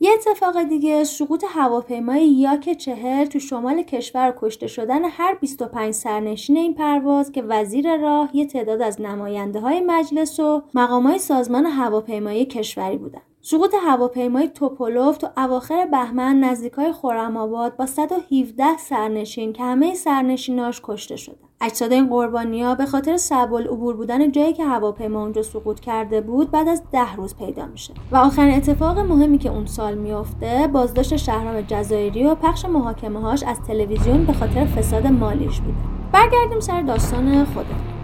یه اتفاق دیگه سقوط هواپیمای یاک چهر تو شمال کشور کشته شدن هر 25 سرنشین این پرواز که وزیر راه یه تعداد از نماینده های مجلس و مقامای سازمان هواپیمایی کشوری بودن. سقوط هواپیمای توپولوف تو اواخر بهمن نزدیکای خورم آباد با 117 سرنشین که همه سرنشیناش کشته شدن. اجساد این قربانیا به خاطر سبل عبور بودن جایی که هواپیما اونجا سقوط کرده بود بعد از ده روز پیدا میشه. و آخرین اتفاق مهمی که اون سال میافته بازداشت شهرام جزایری و پخش محاکمه هاش از تلویزیون به خاطر فساد مالیش بوده. برگردیم سر داستان خودمون.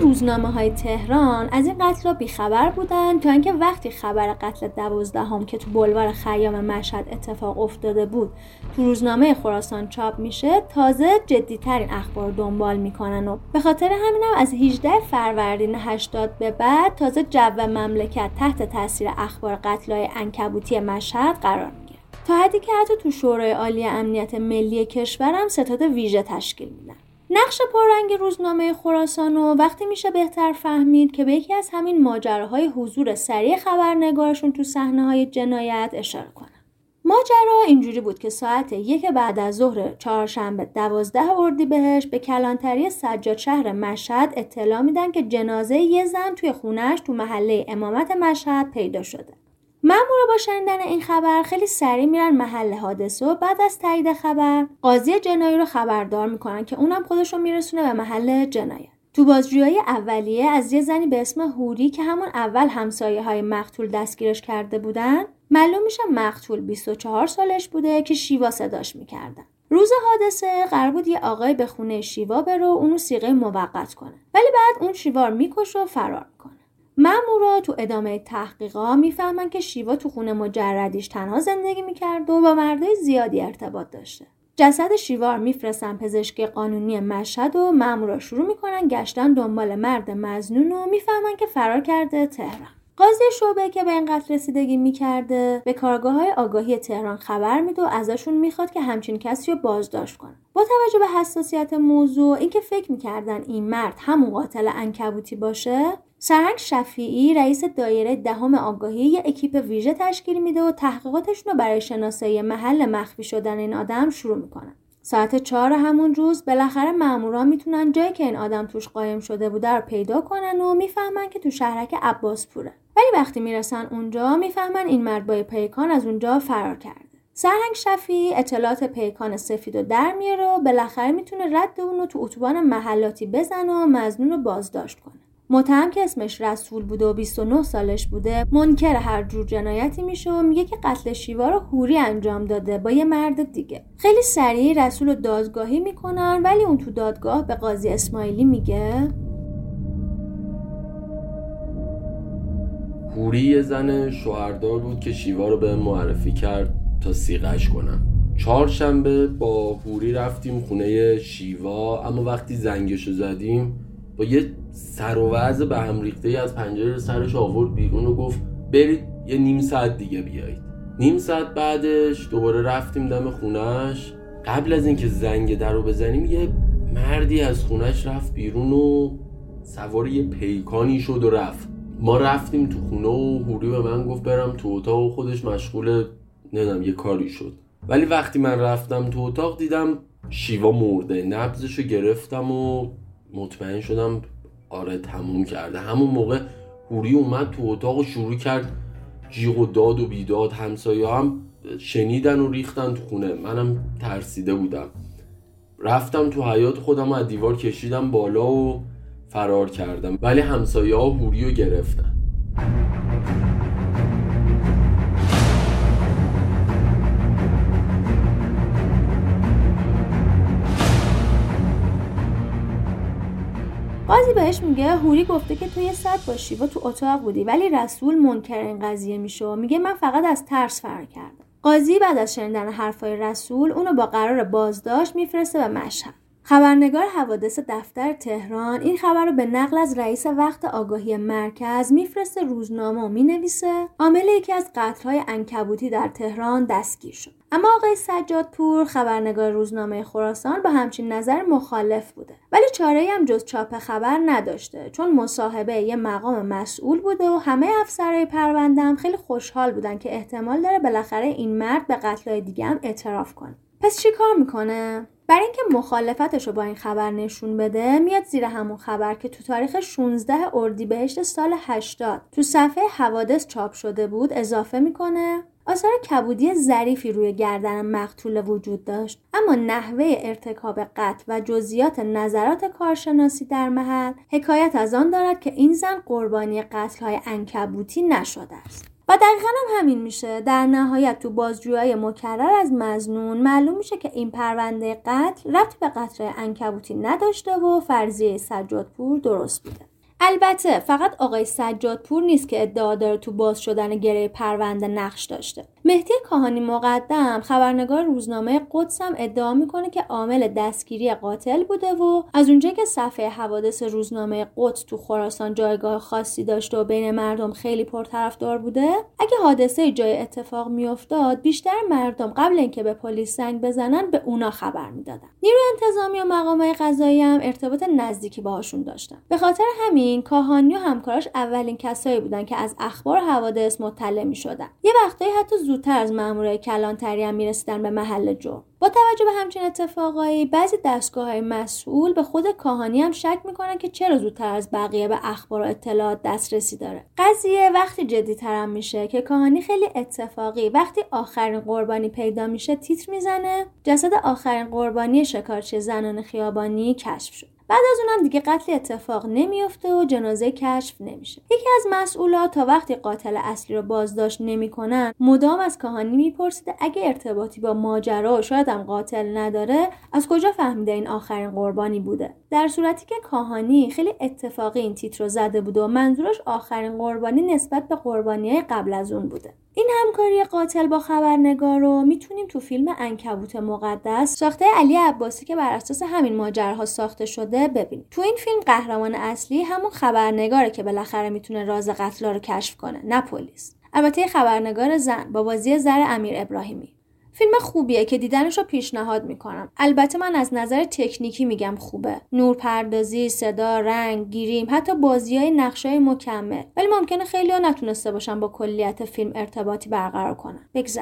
روزنامه های تهران از این قتل را بیخبر بودن تا اینکه وقتی خبر قتل دوازدهم که تو بلوار خیام مشهد اتفاق افتاده بود تو روزنامه خراسان چاپ میشه تازه جدیترین اخبار دنبال می‌کنن و به خاطر همینم از 18 فروردین 80 به بعد تازه جو مملکت تحت تاثیر اخبار قتل های انکبوتی مشهد قرار می‌گیره. تا حدی که حتی تو شورای عالی امنیت ملی کشورم ستاد ویژه تشکیل میدن. نقش پررنگ روزنامه خراسان و وقتی میشه بهتر فهمید که به یکی از همین ماجراهای حضور سریع خبرنگارشون تو صحنه های جنایت اشاره کنم. ماجرا اینجوری بود که ساعت یک بعد از ظهر چهارشنبه دوازده اردیبهشت به کلانتری سجاد شهر مشهد اطلاع میدن که جنازه یه زن توی خونش تو محله امامت مشهد پیدا شده. مامورا با شنیدن این خبر خیلی سریع میرن محل حادثه و بعد از تایید خبر قاضی جنایی رو خبردار می‌کنن که اونم خودش رو میرسونه به محل جنایت. تو بازجویی اولیه از یه زنی به اسم هوری که همون اول همسایه های مقتول دستگیرش کرده بودن معلوم میشه مقتول 24 سالش بوده که شیوا صداش می‌کردن. روز حادثه قرار بود یه آقای به خونه شیوا بره و اونو سیغه موقت کنه. ولی بعد اون شیوا رو می‌کشه و فرار می‌کنه. مامورا تو ادامه تحقیقا می‌فهمن که شیوا تو خونه مجردیش تنها زندگی می‌کرد و با مردای زیادی ارتباط داشته. جسد شیوار میفرستن پزشکی قانونی مشهد و مامورا شروع می‌کنن گشتن دنبال مرد مزنون و می‌فهمن که فرار کرده تهران. قاضی شعبه که به این قتل رسیدگی می‌کرده به کارگاه های آگاهی تهران خبر میده و ازشون می‌خواد که همچین کسی رو بازداشت کنه. با توجه به حساسیت موضوع اینکه فکر می‌کردن این مرد همون قاتل انکبوتی باشه سرهنگ شفیعی رئیس دایره دهم آگاهی یه اکیپ ویژه تشکیل میده و تحقیقاتشون رو برای شناسایی محل مخفی شدن این آدم شروع می‌کنن. ساعت چهار همون روز بالاخره مامورا می‌تونن جایی که این آدم توش قایم شده بوده رو پیدا کنن و می‌فهمن که تو شهرک عباسپوره. ولی وقتی می‌رسن اونجا می‌فهمن این مرد با پیکان از اونجا فرار کرده. سرهنگ شفی اطلاعات پیکان سفید و در میاره و بالاخره می‌تونه رد اون رو تو اتوبان محلاتی بزنه و مزنون رو بازداشت کنه. متهم که اسمش رسول بوده و 29 سالش بوده منکر هر جور جنایتی میشه و میگه که قتل شیوا رو هوری انجام داده با یه مرد دیگه. خیلی سریع رسول رو دادگاهی می‌کنن ولی اون تو دادگاه به قاضی اسماعیلی میگه. هوری یه زن شوهردار بود که شیوا رو به معرفی کرد تا سیغش کنم چهارشنبه با هوری رفتیم خونه شیوا اما وقتی زنگشو زدیم یه سر و وضع به هم ریخته ای از پنجره سرش آورد بیرون و گفت برید یه نیم ساعت دیگه بیایید. نیم ساعت بعدش دوباره رفتیم دم خونش قبل از اینکه زنگ در رو بزنیم یه مردی از خونش رفت بیرون و سوار یه پیکانی شد و رفت. ما رفتیم تو خونه و هوری به من گفت برم تو اتاق و خودش مشغول نمی‌دونم یه کاری شد. ولی وقتی من رفتم تو اتاق دیدم شیوا مرده. نبزشو گرفتم و مطمئن شدم آره تموم کرده. همون موقع هوری اومد تو اتاق و شروع کرد جیغ و داد و بیداد همسایه هم شنیدن و ریختن تو خونه. منم ترسیده بودم. رفتم تو حیات خودم از دیوار کشیدم بالا و فرار کردم. ولی همسایه ها هوری رو گرفتن. قاضی بهش میگه هوری گفته که تو یه ساعت با شیوا تو اتاق بودی ولی رسول منکر این قضیه میشه میگه من فقط از ترس فرار کردم. قاضی بعد از شنیدن حرفای رسول اونو با قرار بازداشت میفرسته به مشهد. خبرنگار حوادث دفتر تهران این خبر رو به نقل از رئیس وقت آگاهی مرکز میفرسته روزنامه و می‌نویسه. عامل یکی از قتلهای انکبوتی در تهران دستگیر شد. اما آقای سجادپور خبرنگار روزنامه خراسان با همچین نظر مخالف بوده. ولی چاره هم جز چاپ خبر نداشته چون مصاحبه یه مقام مسئول بوده و همه افسرهای پرونده هم خیلی خوشحال بودن که احتمال داره بالاخره این مرد به قتلهای دیگه هم اعتراف کنه. پس چی کار می‌کنه؟ برای اینکه مخالفتش رو با این خبر نشون بده میاد زیر همون خبر که تو تاریخ 16 اردیبهشت سال 80 تو صفحه حوادث چاپ شده بود اضافه می‌کنه آثار کبودی ظریفی روی گردن مقتول وجود داشت اما نحوه ارتکاب قتل و جزئیات نظرات کارشناسی در محل حکایت از آن دارد که این زن قربانی قتلهای انکبوتی نشده است. و دقیقا هم همین میشه. در نهایت تو بازجویی مکرر از مزنون معلوم میشه که این پرونده قتل رفت به قتل انکبوتی نداشته و فرضیه سجادپور درست بوده. البته فقط آقای سجادپور نیست که ادعا داره تو باز شدن گره پرونده نقش داشته. مهدی کاهانی مقدم خبرنگار روزنامه قدس هم ادعا می‌کنه که عامل دستگیری قاتل بوده و از اونجا که صفحه حوادث روزنامه قدس تو خراسان جایگاه خاصی داشته و بین مردم خیلی پرطرفدار بوده اگه حادثه جای اتفاق میافتاد بیشتر مردم قبل اینکه به پلیس زنگ بزنن به اونا خبر می‌دادن. نیروی انتظامی و مقامات قضایی هم ارتباط نزدیکی باهاشون داشتن. به خاطر همین کاهانی و همکاراش اولین کسایی بودن که از اخبار حوادث مطلع می‌شدن. یه وقتایی حتی زودتر از مامورای کلانتری هم می‌رسیدن به محل جرم. با توجه به همچین اتفاقایی بعضی دستگاه های مسئول به خود کاهانی هم شک می‌کنن که چرا زودتر از بقیه به اخبار و اطلاعات دسترسی داره. قضیه وقتی جدی ترم میشه که کاهانی خیلی اتفاقی وقتی آخرین قربانی پیدا میشه تیتر می‌زنه جسد آخرین قربانی شکارچی زنان خیابانی کشف شد. بعد از اونم دیگه قتل اتفاق نمیافته و جنازه کشف نمیشه. یکی از مسئولات تا وقتی قاتل اصلی رو بازداشت نمی‌کنن مدام از کاهانی میپرسیده اگه ارتباطی با ماجرا و شاید هم قاتل نداره از کجا فهمیده این آخرین قربانی بوده؟ در صورتی که کاهانی خیلی اتفاقی این تیتر رو زده بوده و منظورش آخرین قربانی نسبت به قربانی قبل از اون بوده. این همکاری قاتل با خبرنگار رو می‌تونیم تو فیلم انکبوت مقدس ساخته علی عباسی که بر اساس همین ماجراها ساخته شده ببینیم. تو این فیلم قهرمان اصلی همون خبرنگاره که بالاخره می‌تونه راز قتلا رو کشف کنه نه پلیس. البته خبرنگار زن با بازی زر امیر ابراهیمی. فیلم خوبیه که دیدنش رو پیشنهاد می‌کنم. البته من از نظر تکنیکی میگم خوبه. نورپردازی صدا رنگ گیریم حتی بازی های نقشه های مکمل. ولی ممکنه خیلی ها نتونسته باشن با کلیت فیلم ارتباطی برقرار کنن. بگذار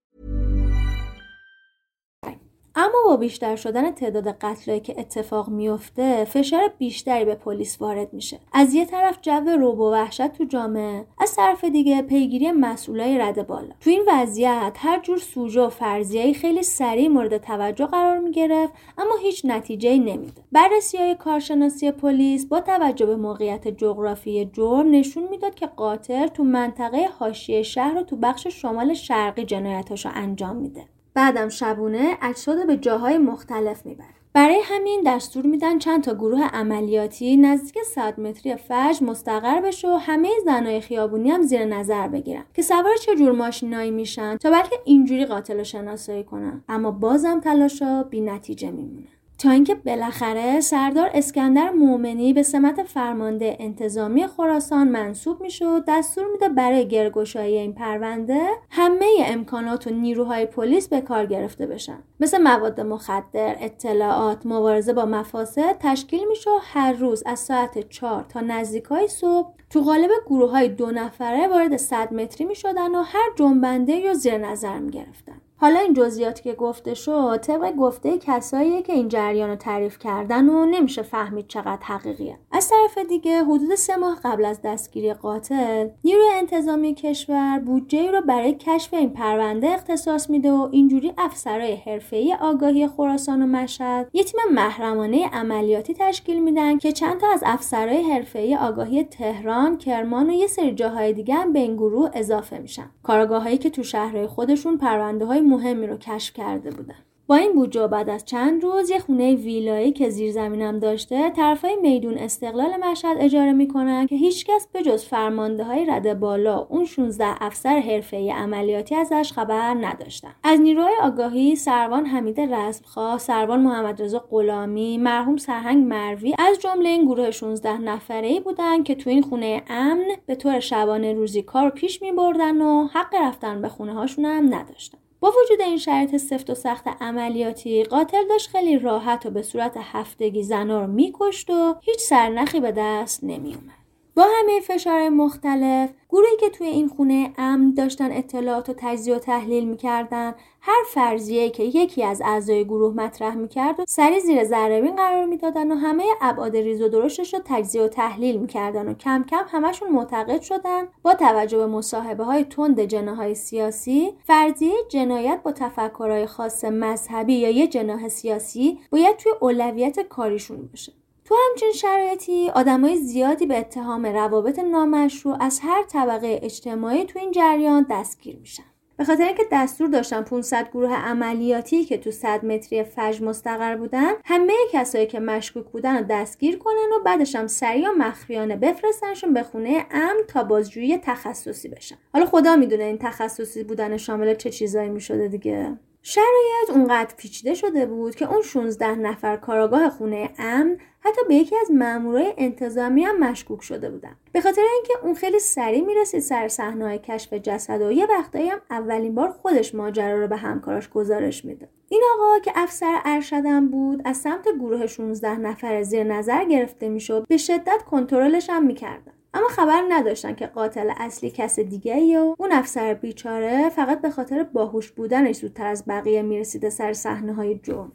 اما با بیشتر شدن تعداد قتلایی که اتفاق میفته فشار بیشتری به پلیس وارد میشه. از یه طرف جو روب و وحشت تو جامعه از طرف دیگه پیگیری مسئولای رد بالا. تو این وضعیت هر جور سوژه و فرضیه‌ای خیلی سریع مورد توجه قرار می‌گرفت اما هیچ نتیجه نمیده بررسی های کارشناسی پلیس با توجه به موقعیت جغرافی جرم نشون می‌داد که قاتل تو منطقه حاشیه شهر و تو بخش شمال شرقی جنایتاشو انجام میده. بعدم شبونه اجساد به جاهای مختلف می‌بره. برای همین دستور میدن چند تا گروه عملیاتی نزدیک 100 متری فج مستقر بشه و همه زنای خیابونی هم زیر نظر بگیرن که سوار چه جور ماشینایی میشن تا بلکه اینجوری قاتل رو شناسایی کنن. اما بازم تلاشا بی نتیجه میمونه تا اینکه بالاخره سردار اسکندر مومنی به سمت فرمانده انتظامی خراسان منصوب میشه و دستور میده برای گرگشایی این پرونده همه امکانات و نیروهای پلیس به کار گرفته بشن مثل مواد مخدر اطلاعات مبارزه با مفاسد تشکیل میشه و هر روز از ساعت 4 تا نزدیکای صبح تو قالب گروه های دو نفره وارد 100 متری می شدن و هر جنبنده رو زیر نظر می گرفتن. حالا این جزئیاتی که گفته شد طبق گفته کسایی که این جریان رو تعریف کردن و نمیشه فهمید چقدر حقیقیه. از طرف دیگه حدود سه ماه قبل از دستگیری قاتل نیروی انتظامی کشور بودجه رو برای کشف این پرونده اختصاص میده و اینجوری افسرهای حرفه‌ای آگاهی خراسان و مشهد یه تیم محرمانه عملیاتی تشکیل میدن که چند تا از افسرهای حرفه‌ای آگاهی تهران کرمان و یه سری جاهای دیگه هم به این گروه اضافه میشن. کارگاهایی که تو شهرهای خودشون پرونده های مهمی رو کشف کرده بودن. با این بودجه بعد از چند روز یه خونه ویلایی که زیر زمینم داشته طرفای میدون استقلال مشهد اجاره می‌کنن که هیچکس به جز فرمانده های رده بالا اون 16 افسر حرفه عملیاتی ازش خبر نداشتن. از نیروهای آگاهی سروان حمید رزمخواه سروان محمد رضا غلامی مرحوم سرهنگ مروی از جمله این گروه 16 نفره ای بودن که تو این خونه امن به طور شبانه روزی کار پیش میبردن و حق رفتن به خونه هاشون هم نداشتن. با وجود این شرایط سفت و سخت عملیاتی قاتل داشت خیلی راحت و به صورت هفتگی زنا رو میکشت و هیچ سرنخی به دست نمیومد با همه فشار مختلف گروهی که توی این خونه امن داشتن اطلاعات و تجزیه و تحلیل می‌کردن هر فرضیه که یکی از اعضای گروه مطرح می‌کرد و سری زیر ذره قرار می‌دادن و همه ابعاد ریز و درشتش رو تجزیه و تحلیل می‌کردن و کم کم همشون معتقد شدن. با توجه به مصاحبه های تند جناهای سیاسی فرضیه جنایت با تفکرهای خاص مذهبی یا یه جناح سیاسی باید توی اولویت کاریشون باشه. تو همچین شرایطی آدمای زیادی به اتهام روابط نامشروع از هر طبقه اجتماعی تو این جریان دستگیر میشن. به خاطر اینکه دستور داشتن 500 گروه عملیاتی که تو 100 متری فج مستقر بودن همه کسایی که مشکوک بودن رو دستگیر کنن و بعدش هم سریع مخفیانه بفرستنشون به خونه امن تا بازجویی تخصصی بشن. حالا خدا می‌دونه این تخصصی بودن شامل چه چیزایی می‌شده دیگه. شرایط اونقدر پیچیده شده بود که اون 16 نفر کاراگاه خونه امن حتی به یکی از مامورای انتظامی هم مشکوک شده بودن. به خاطر اینکه اون خیلی سریع می‌رسید سر صحنه کشف جسد و یه وقتایی هم اولین بار خودش ماجرا رو به همکاراش گزارش میده. این آقا که افسر ارشدم بود از سمت گروه 16 نفر زیر نظر گرفته می‌شد به شدت کنترلش هم می‌کردن. اما خبر نداشتن که قاتل اصلی کس دیگه و اون افسر بیچاره فقط به خاطر باهوش بودنش زودتر از بقیه می‌رسیده سر صحنه های جرم.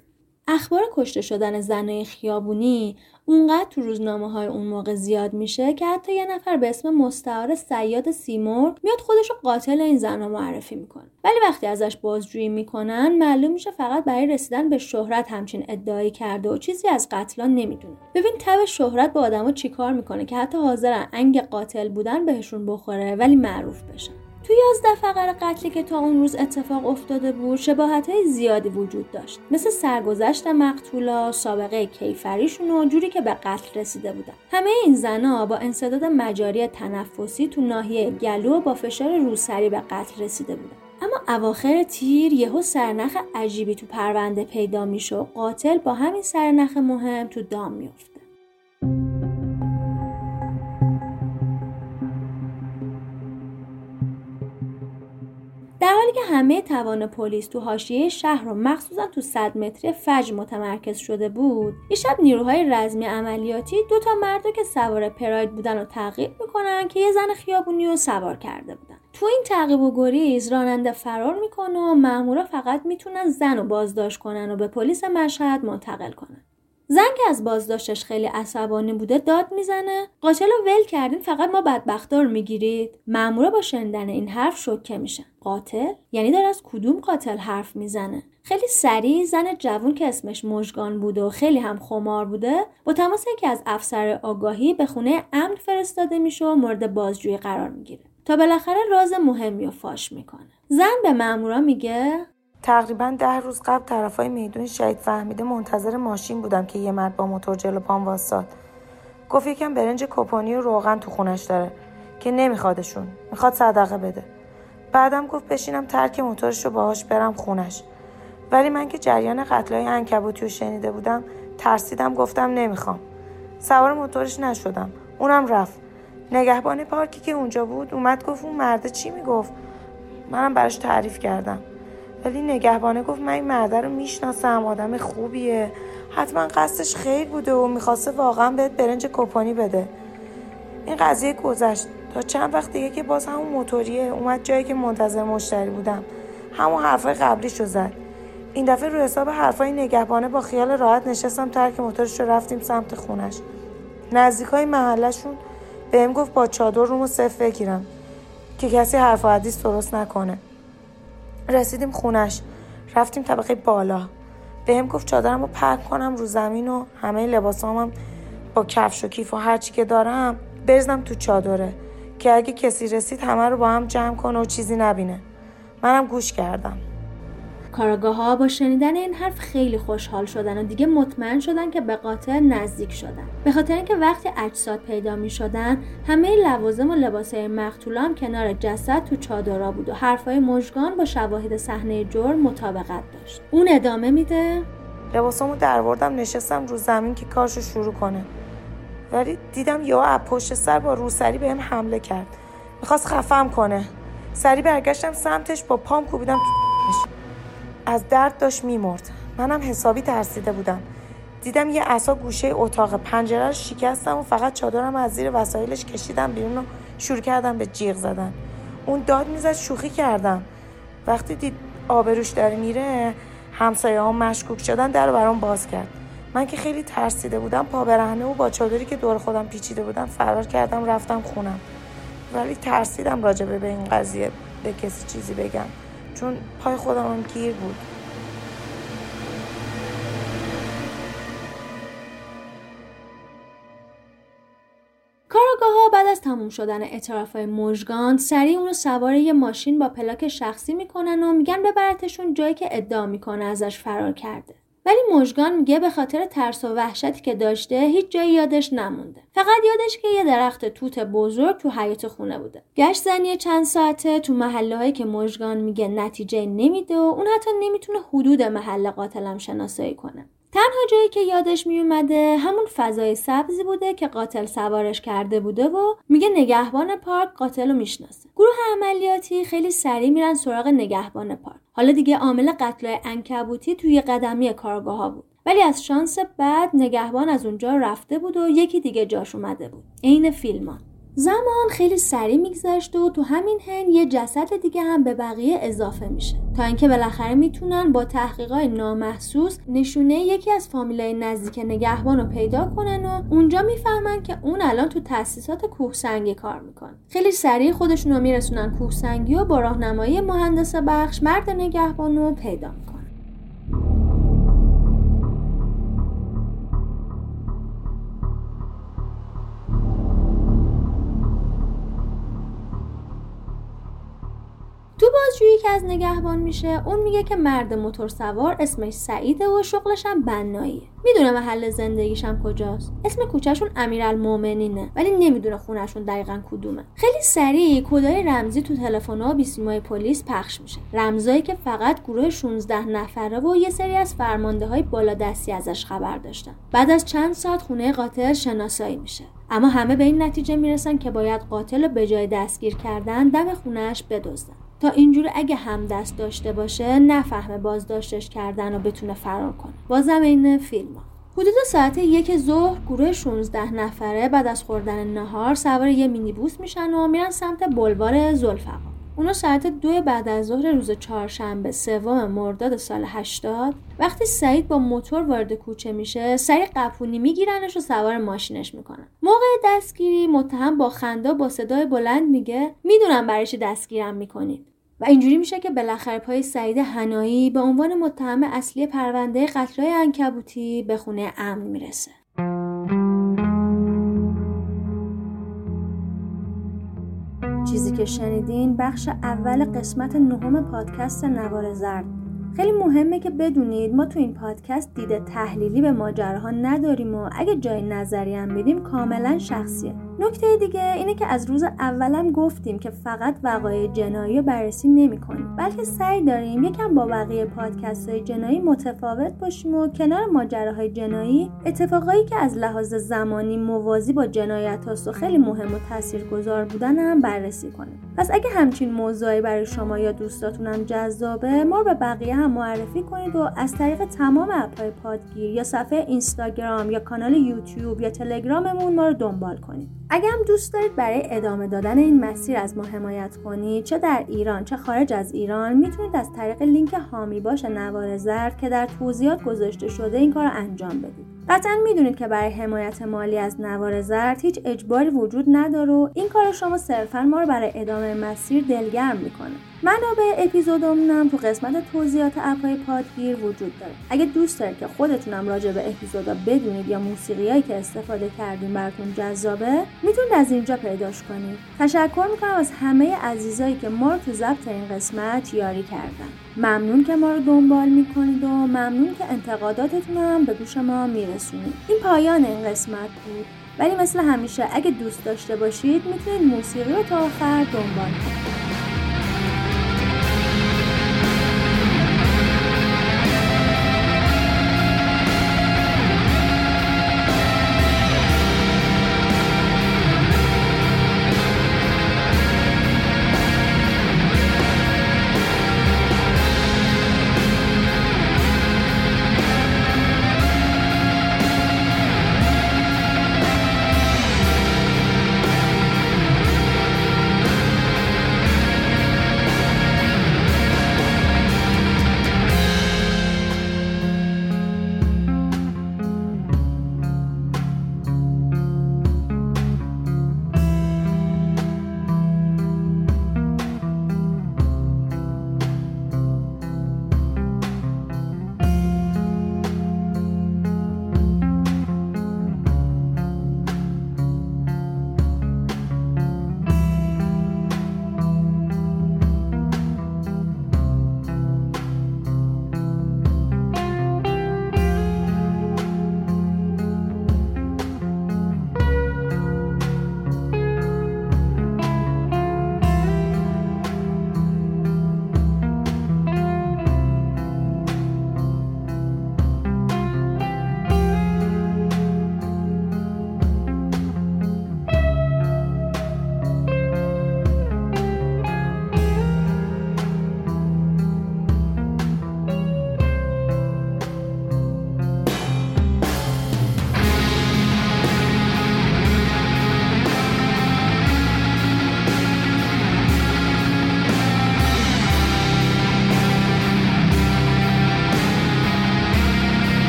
اخبار کشته شدن زنای خیابونی اونقدر تو روزنامه های اون موقع زیاد میشه که حتی یه نفر به اسم مستعار سیاد سیمور میاد خودشو قاتل این زن معرفی می‌کنه. ولی وقتی ازش بازجویی می‌کنن معلوم میشه فقط برای رسیدن به شهرت همچین ادعایی کرده و چیزی از قتلا نمی‌دونه. ببین تب شهرت با آدما چیکار می‌کنه که حتی حاضرن انگ قاتل بودن بهشون بخوره ولی معروف بشن؟ تو یازده فقر قتلی که تا اون روز اتفاق افتاده بود شباهت های زیادی وجود داشت. مثل سرگذشت مقتولا سابقه کیفریشون و جوری که به قتل رسیده بودن. همه این زنا با انصداد مجاری تنفسی تو ناحیه گلو با فشار روسری به قتل رسیده بودن. اما اواخر تیر یهو سرنخ عجیبی تو پرونده پیدا میشه و قاتل با همین سرنخ مهم تو دام میفته که همه توان پلیس تو حاشیه شهر و مخصوصا تو صد متری فج متمرکز شده بود یه شب نیروهای رزمی عملیاتی دو تا مردو که سوار پراید بودن رو تعقیب می‌کنن که یه زن خیابونی رو سوار کرده بودن. تو این تعقیب و گریز راننده فرار می‌کنه و مامورا فقط می‌تونن زن رو بازداشت کنن و به پلیس مشهد منتقل کنن. زن که از بازداشتش خیلی عصبانی بوده داد می‌زنه. قاتل رو ول کردین فقط ما بدبختار می‌گیرید. مامورا با شنیدن این حرف شوکه میشن قاتل؟ یعنی داره از کدوم قاتل حرف می‌زنه؟ خیلی سریع زن جوون که اسمش مژگان بوده و خیلی هم خمار بوده با تماس یکی از افسر آگاهی به خونه امن فرستاده میشه و مورد بازجویی قرار می‌گیره. تا بالاخره راز مهمی رو فاش می‌کنه. زن به مامورا میگه تقریبا ده روز قبل طرفای میدون شهید فهمیده منتظر ماشین بودم که یه مرد با موتور جلو پام واساد. گفت یکم برنج کپانی و روغن تو خونش داره که نمیخوادشون. می‌خواد صدقه بده. بعدم گفت بشینم ترک موتورش رو باهاش برم خونش. ولی من که جریان قتلای انکبوتی رو شنیده بودم ترسیدم گفتم نمی‌خوام. سوار موتورش نشدم. اونم رفت. نگهبان پارکی که اونجا بود اومد گفت اون مرده چی می‌گفت؟ منم براش تعریف کردم. ولی نگهبانه گفت من این مرده رو می‌شناسم آدم خوبیه. حتما قصدش خیر بوده و می‌خواسته واقعا بهت برنج کپانی بده. این قضیه گذشت. تا چند وقت دیگه که باز همون موتوریه. اومد جایی که منتظر مشتری بودم. همون حرفای قبلیشو زد. این دفعه رو حساب حرفای نگهبانه با خیال راحت نشستم ترک موتورش رو رفتیم سمت خونش. نزدیک های محلشون بهم گفت با چادر رومو صف بگیرم که کسی حرف و حدیث درست نکنه. رسیدیم خونش. رفتیم طبقه بالا. بهم گفت چادرم رو پک کنم رو زمین و همه لباسامم با کفش و کیف و هرچی که دارم برزم تو چادره. که اگه کسی رسید همه رو با هم جمع کنه و چیزی نبینه. منم گوش کردم. کاراگاه ها با شنیدن این حرف خیلی خوشحال شدن و دیگه مطمئن شدن که به قاتل نزدیک شدن. به خاطر اینکه وقتی اجساد پیدا می شدن همه لوازم و لباسای مقتول هم کنار جسد تو چادرها بود و حرفای مژگان با شواهد صحنه جرم مطابقت داشت. اون ادامه میده؟ لباسامو دروردم نشستم رو زمین که کارشو شروع کنه. ولی دیدم یا از پشت سر با روسری بهم حمله کرد. می‌خواست خفم کنه. سری برگشتم سمتش با پام کوبیدم تو از درد داشت میمرد. منم حسابی ترسیده بودم. دیدم یه عصا گوشه اتاق پنجره رو شکستم و فقط چادرم از زیر وسایلش کشیدم بیرون و شروع کردم به جیغ زدن. اون داد می‌زد شوخی کردم. وقتی دید آبروش داره میره همسایه ها مشکوک شدن در برام باز کرد. من که خیلی ترسیده بودم پا برهنه و با چادری که دور خودم پیچیده بودم فرار کردم رفتم خونم. ولی ترسیدم راجبه به این قضیه به کسی چیزی بگم. چون پای خودم هم گیر بود. بعد از تموم شدن اعتراف مژگان سریع اونو سوار یه ماشین با پلاک شخصی می‌کنن و میگن ببرتشون جایی که ادعا می‌کنه ازش فرار کرده. ولی مژگان میگه به خاطر ترس و وحشتی که داشته هیچ جایی یادش نمونده. فقط یادش که یه درخت توت بزرگ تو حیات خونه بوده. گشت زنی چند ساعته تو محله هایی که مژگان میگه نتیجه نمیده و اون حتی نمی‌تونه حدود محل قاتلم شناسایی کنه. تنها جایی که یادش میومده همون فضای سبزی بوده که قاتل سوارش کرده بوده و میگه نگهبان پارک قاتل رو می‌شناسه. گروه عملیاتی خیلی سریع میرن سراغ نگهبان پارک. حالا دیگه عامل قتل انکبوتی توی قدمی کارگاه بود. ولی از شانس بعد نگهبان از اونجا رفته بود و یکی دیگه جاش اومده بود. عین فیلمان. زمان خیلی سریع میگذشت و تو همین هن یه جسد دیگه هم به بقیه اضافه میشه. تا اینکه بالاخره می‌تونن با تحقیقات نامحسوس نشونه یکی از فامیلای نزدیک نگهبان رو پیدا کنن و اونجا می‌فهمن که اون الان تو تاسیسات کوهسنگی کار می‌کنه. خیلی سریع خودشون رو میرسونن کوهسنگی و با راهنمایی مهندس بخش مرد نگهبان رو پیدا می‌کنن. که از نگهبان میشه. اون میگه که مرد موتور سوار اسمش سعیده و شغلش هم بناییه می‌دونه محل زندگیش هم کجاست. اسم کوچهشون امیرالمومنینه ولی نمی‌دونه خونشون دقیقا کدومه. خیلی سریع کدای رمزی تو تلفن و بیسیمای پلیس پخش میشه. رمزایی که فقط گروه 16 نفره و یه سری از فرمانده های بالادستی ازش خبر داشتن. بعد از چند ساعت خونه قاتل شناسایی میشه. اما همه به این نتیجه می‌رسن که باید قاتل رو به جای دستگیر کردن دم خونهش بدزدن. تا اینجوری اگه هم دست داشته باشه نفهمه بازداشتش کردن و بتونه فرار کنه بازم این فیلم ها. حدود ساعت یک ظهر گروه 16 نفره بعد از خوردن نهار سوار یه مینیبوس میشن و میرن سمت بلوار زلفقا اونا ساعت دو بعد از ظهر روز چهارشنبه سوم مرداد سال 80 وقتی سعید با موتور وارد کوچه میشه سری قپونی میگیرنش و سوار ماشینش می‌کنن. موقع دستگیری متهم با خنده با صدای بلند میگه می‌دونم برای چی دستگیرم می‌کنید. و اینجوری میشه که بالاخره پای سعید هنایی به عنوان متهم اصلی پرونده قتلای انکبوتی به خونه امن می‌رسه. چیزی که شنیدین بخش اول قسمت نهم پادکست نوار زرد. خیلی مهمه که بدونید ما تو این پادکست دیده تحلیلی به ماجراها نداریم و اگه جای نظری هم میدیم کاملا شخصیه. نکته دیگه اینه که از روز اولم گفتیم که فقط وقایع جنایی رو بررسی نمی کنیم بلکه سعی داریم یکم با بقیه پادکست های جنایی متفاوت باشیم و کنار ماجراهای جنایی اتفاقایی که از لحاظ زمانی موازی با جنایت هاست و خیلی مهم و تاثیرگذار بودن هم بررسی کنیم. پس اگه همچین موضوعی برای شما یا دوستاتونم جذابه ما رو به بقیه هم معرفی کنید و از طریق تمام اپهای پادگیر یا صفحه اینستاگرام یا کانال یوتیوب یا تلگراممون ما رو دنبال کنید. اگه هم دوست دارید برای ادامه دادن این مسیر از ما حمایت کنید چه در ایران چه خارج از ایران می‌تونید از طریق لینک هامی باش نوار زرد که در توضیحات گذاشته شده این کار رو انجام بدید. قطعا می‌دونید که برای حمایت مالی از نوار زرد هیچ اجباری وجود نداره و این کار شما صرفا ما رو برای ادامه مسیر دلگرم می‌کنه. منابع اپیزودمونم تو قسمت توضیحات اپهای پادگیر وجود داره. اگه دوست دارید که خودتونم راجع به اپیزودا بدونید یا موسیقیایی که استفاده کردیم براتون جذابه می‌تونید از اینجا پیداش کنید. تشکر می‌کنم از همه عزیزایی که ما رو تو ضبط این قسمت یاری کردن. ممنون که ما رو دنبال می‌کنید و ممنون که انتقاداتتون هم به گوش ما میرسونید. این پایان این قسمت بود. ولی مثل همیشه اگه دوست داشته باشید می‌تونید موسیقی رو تا آخر دنبال کنید.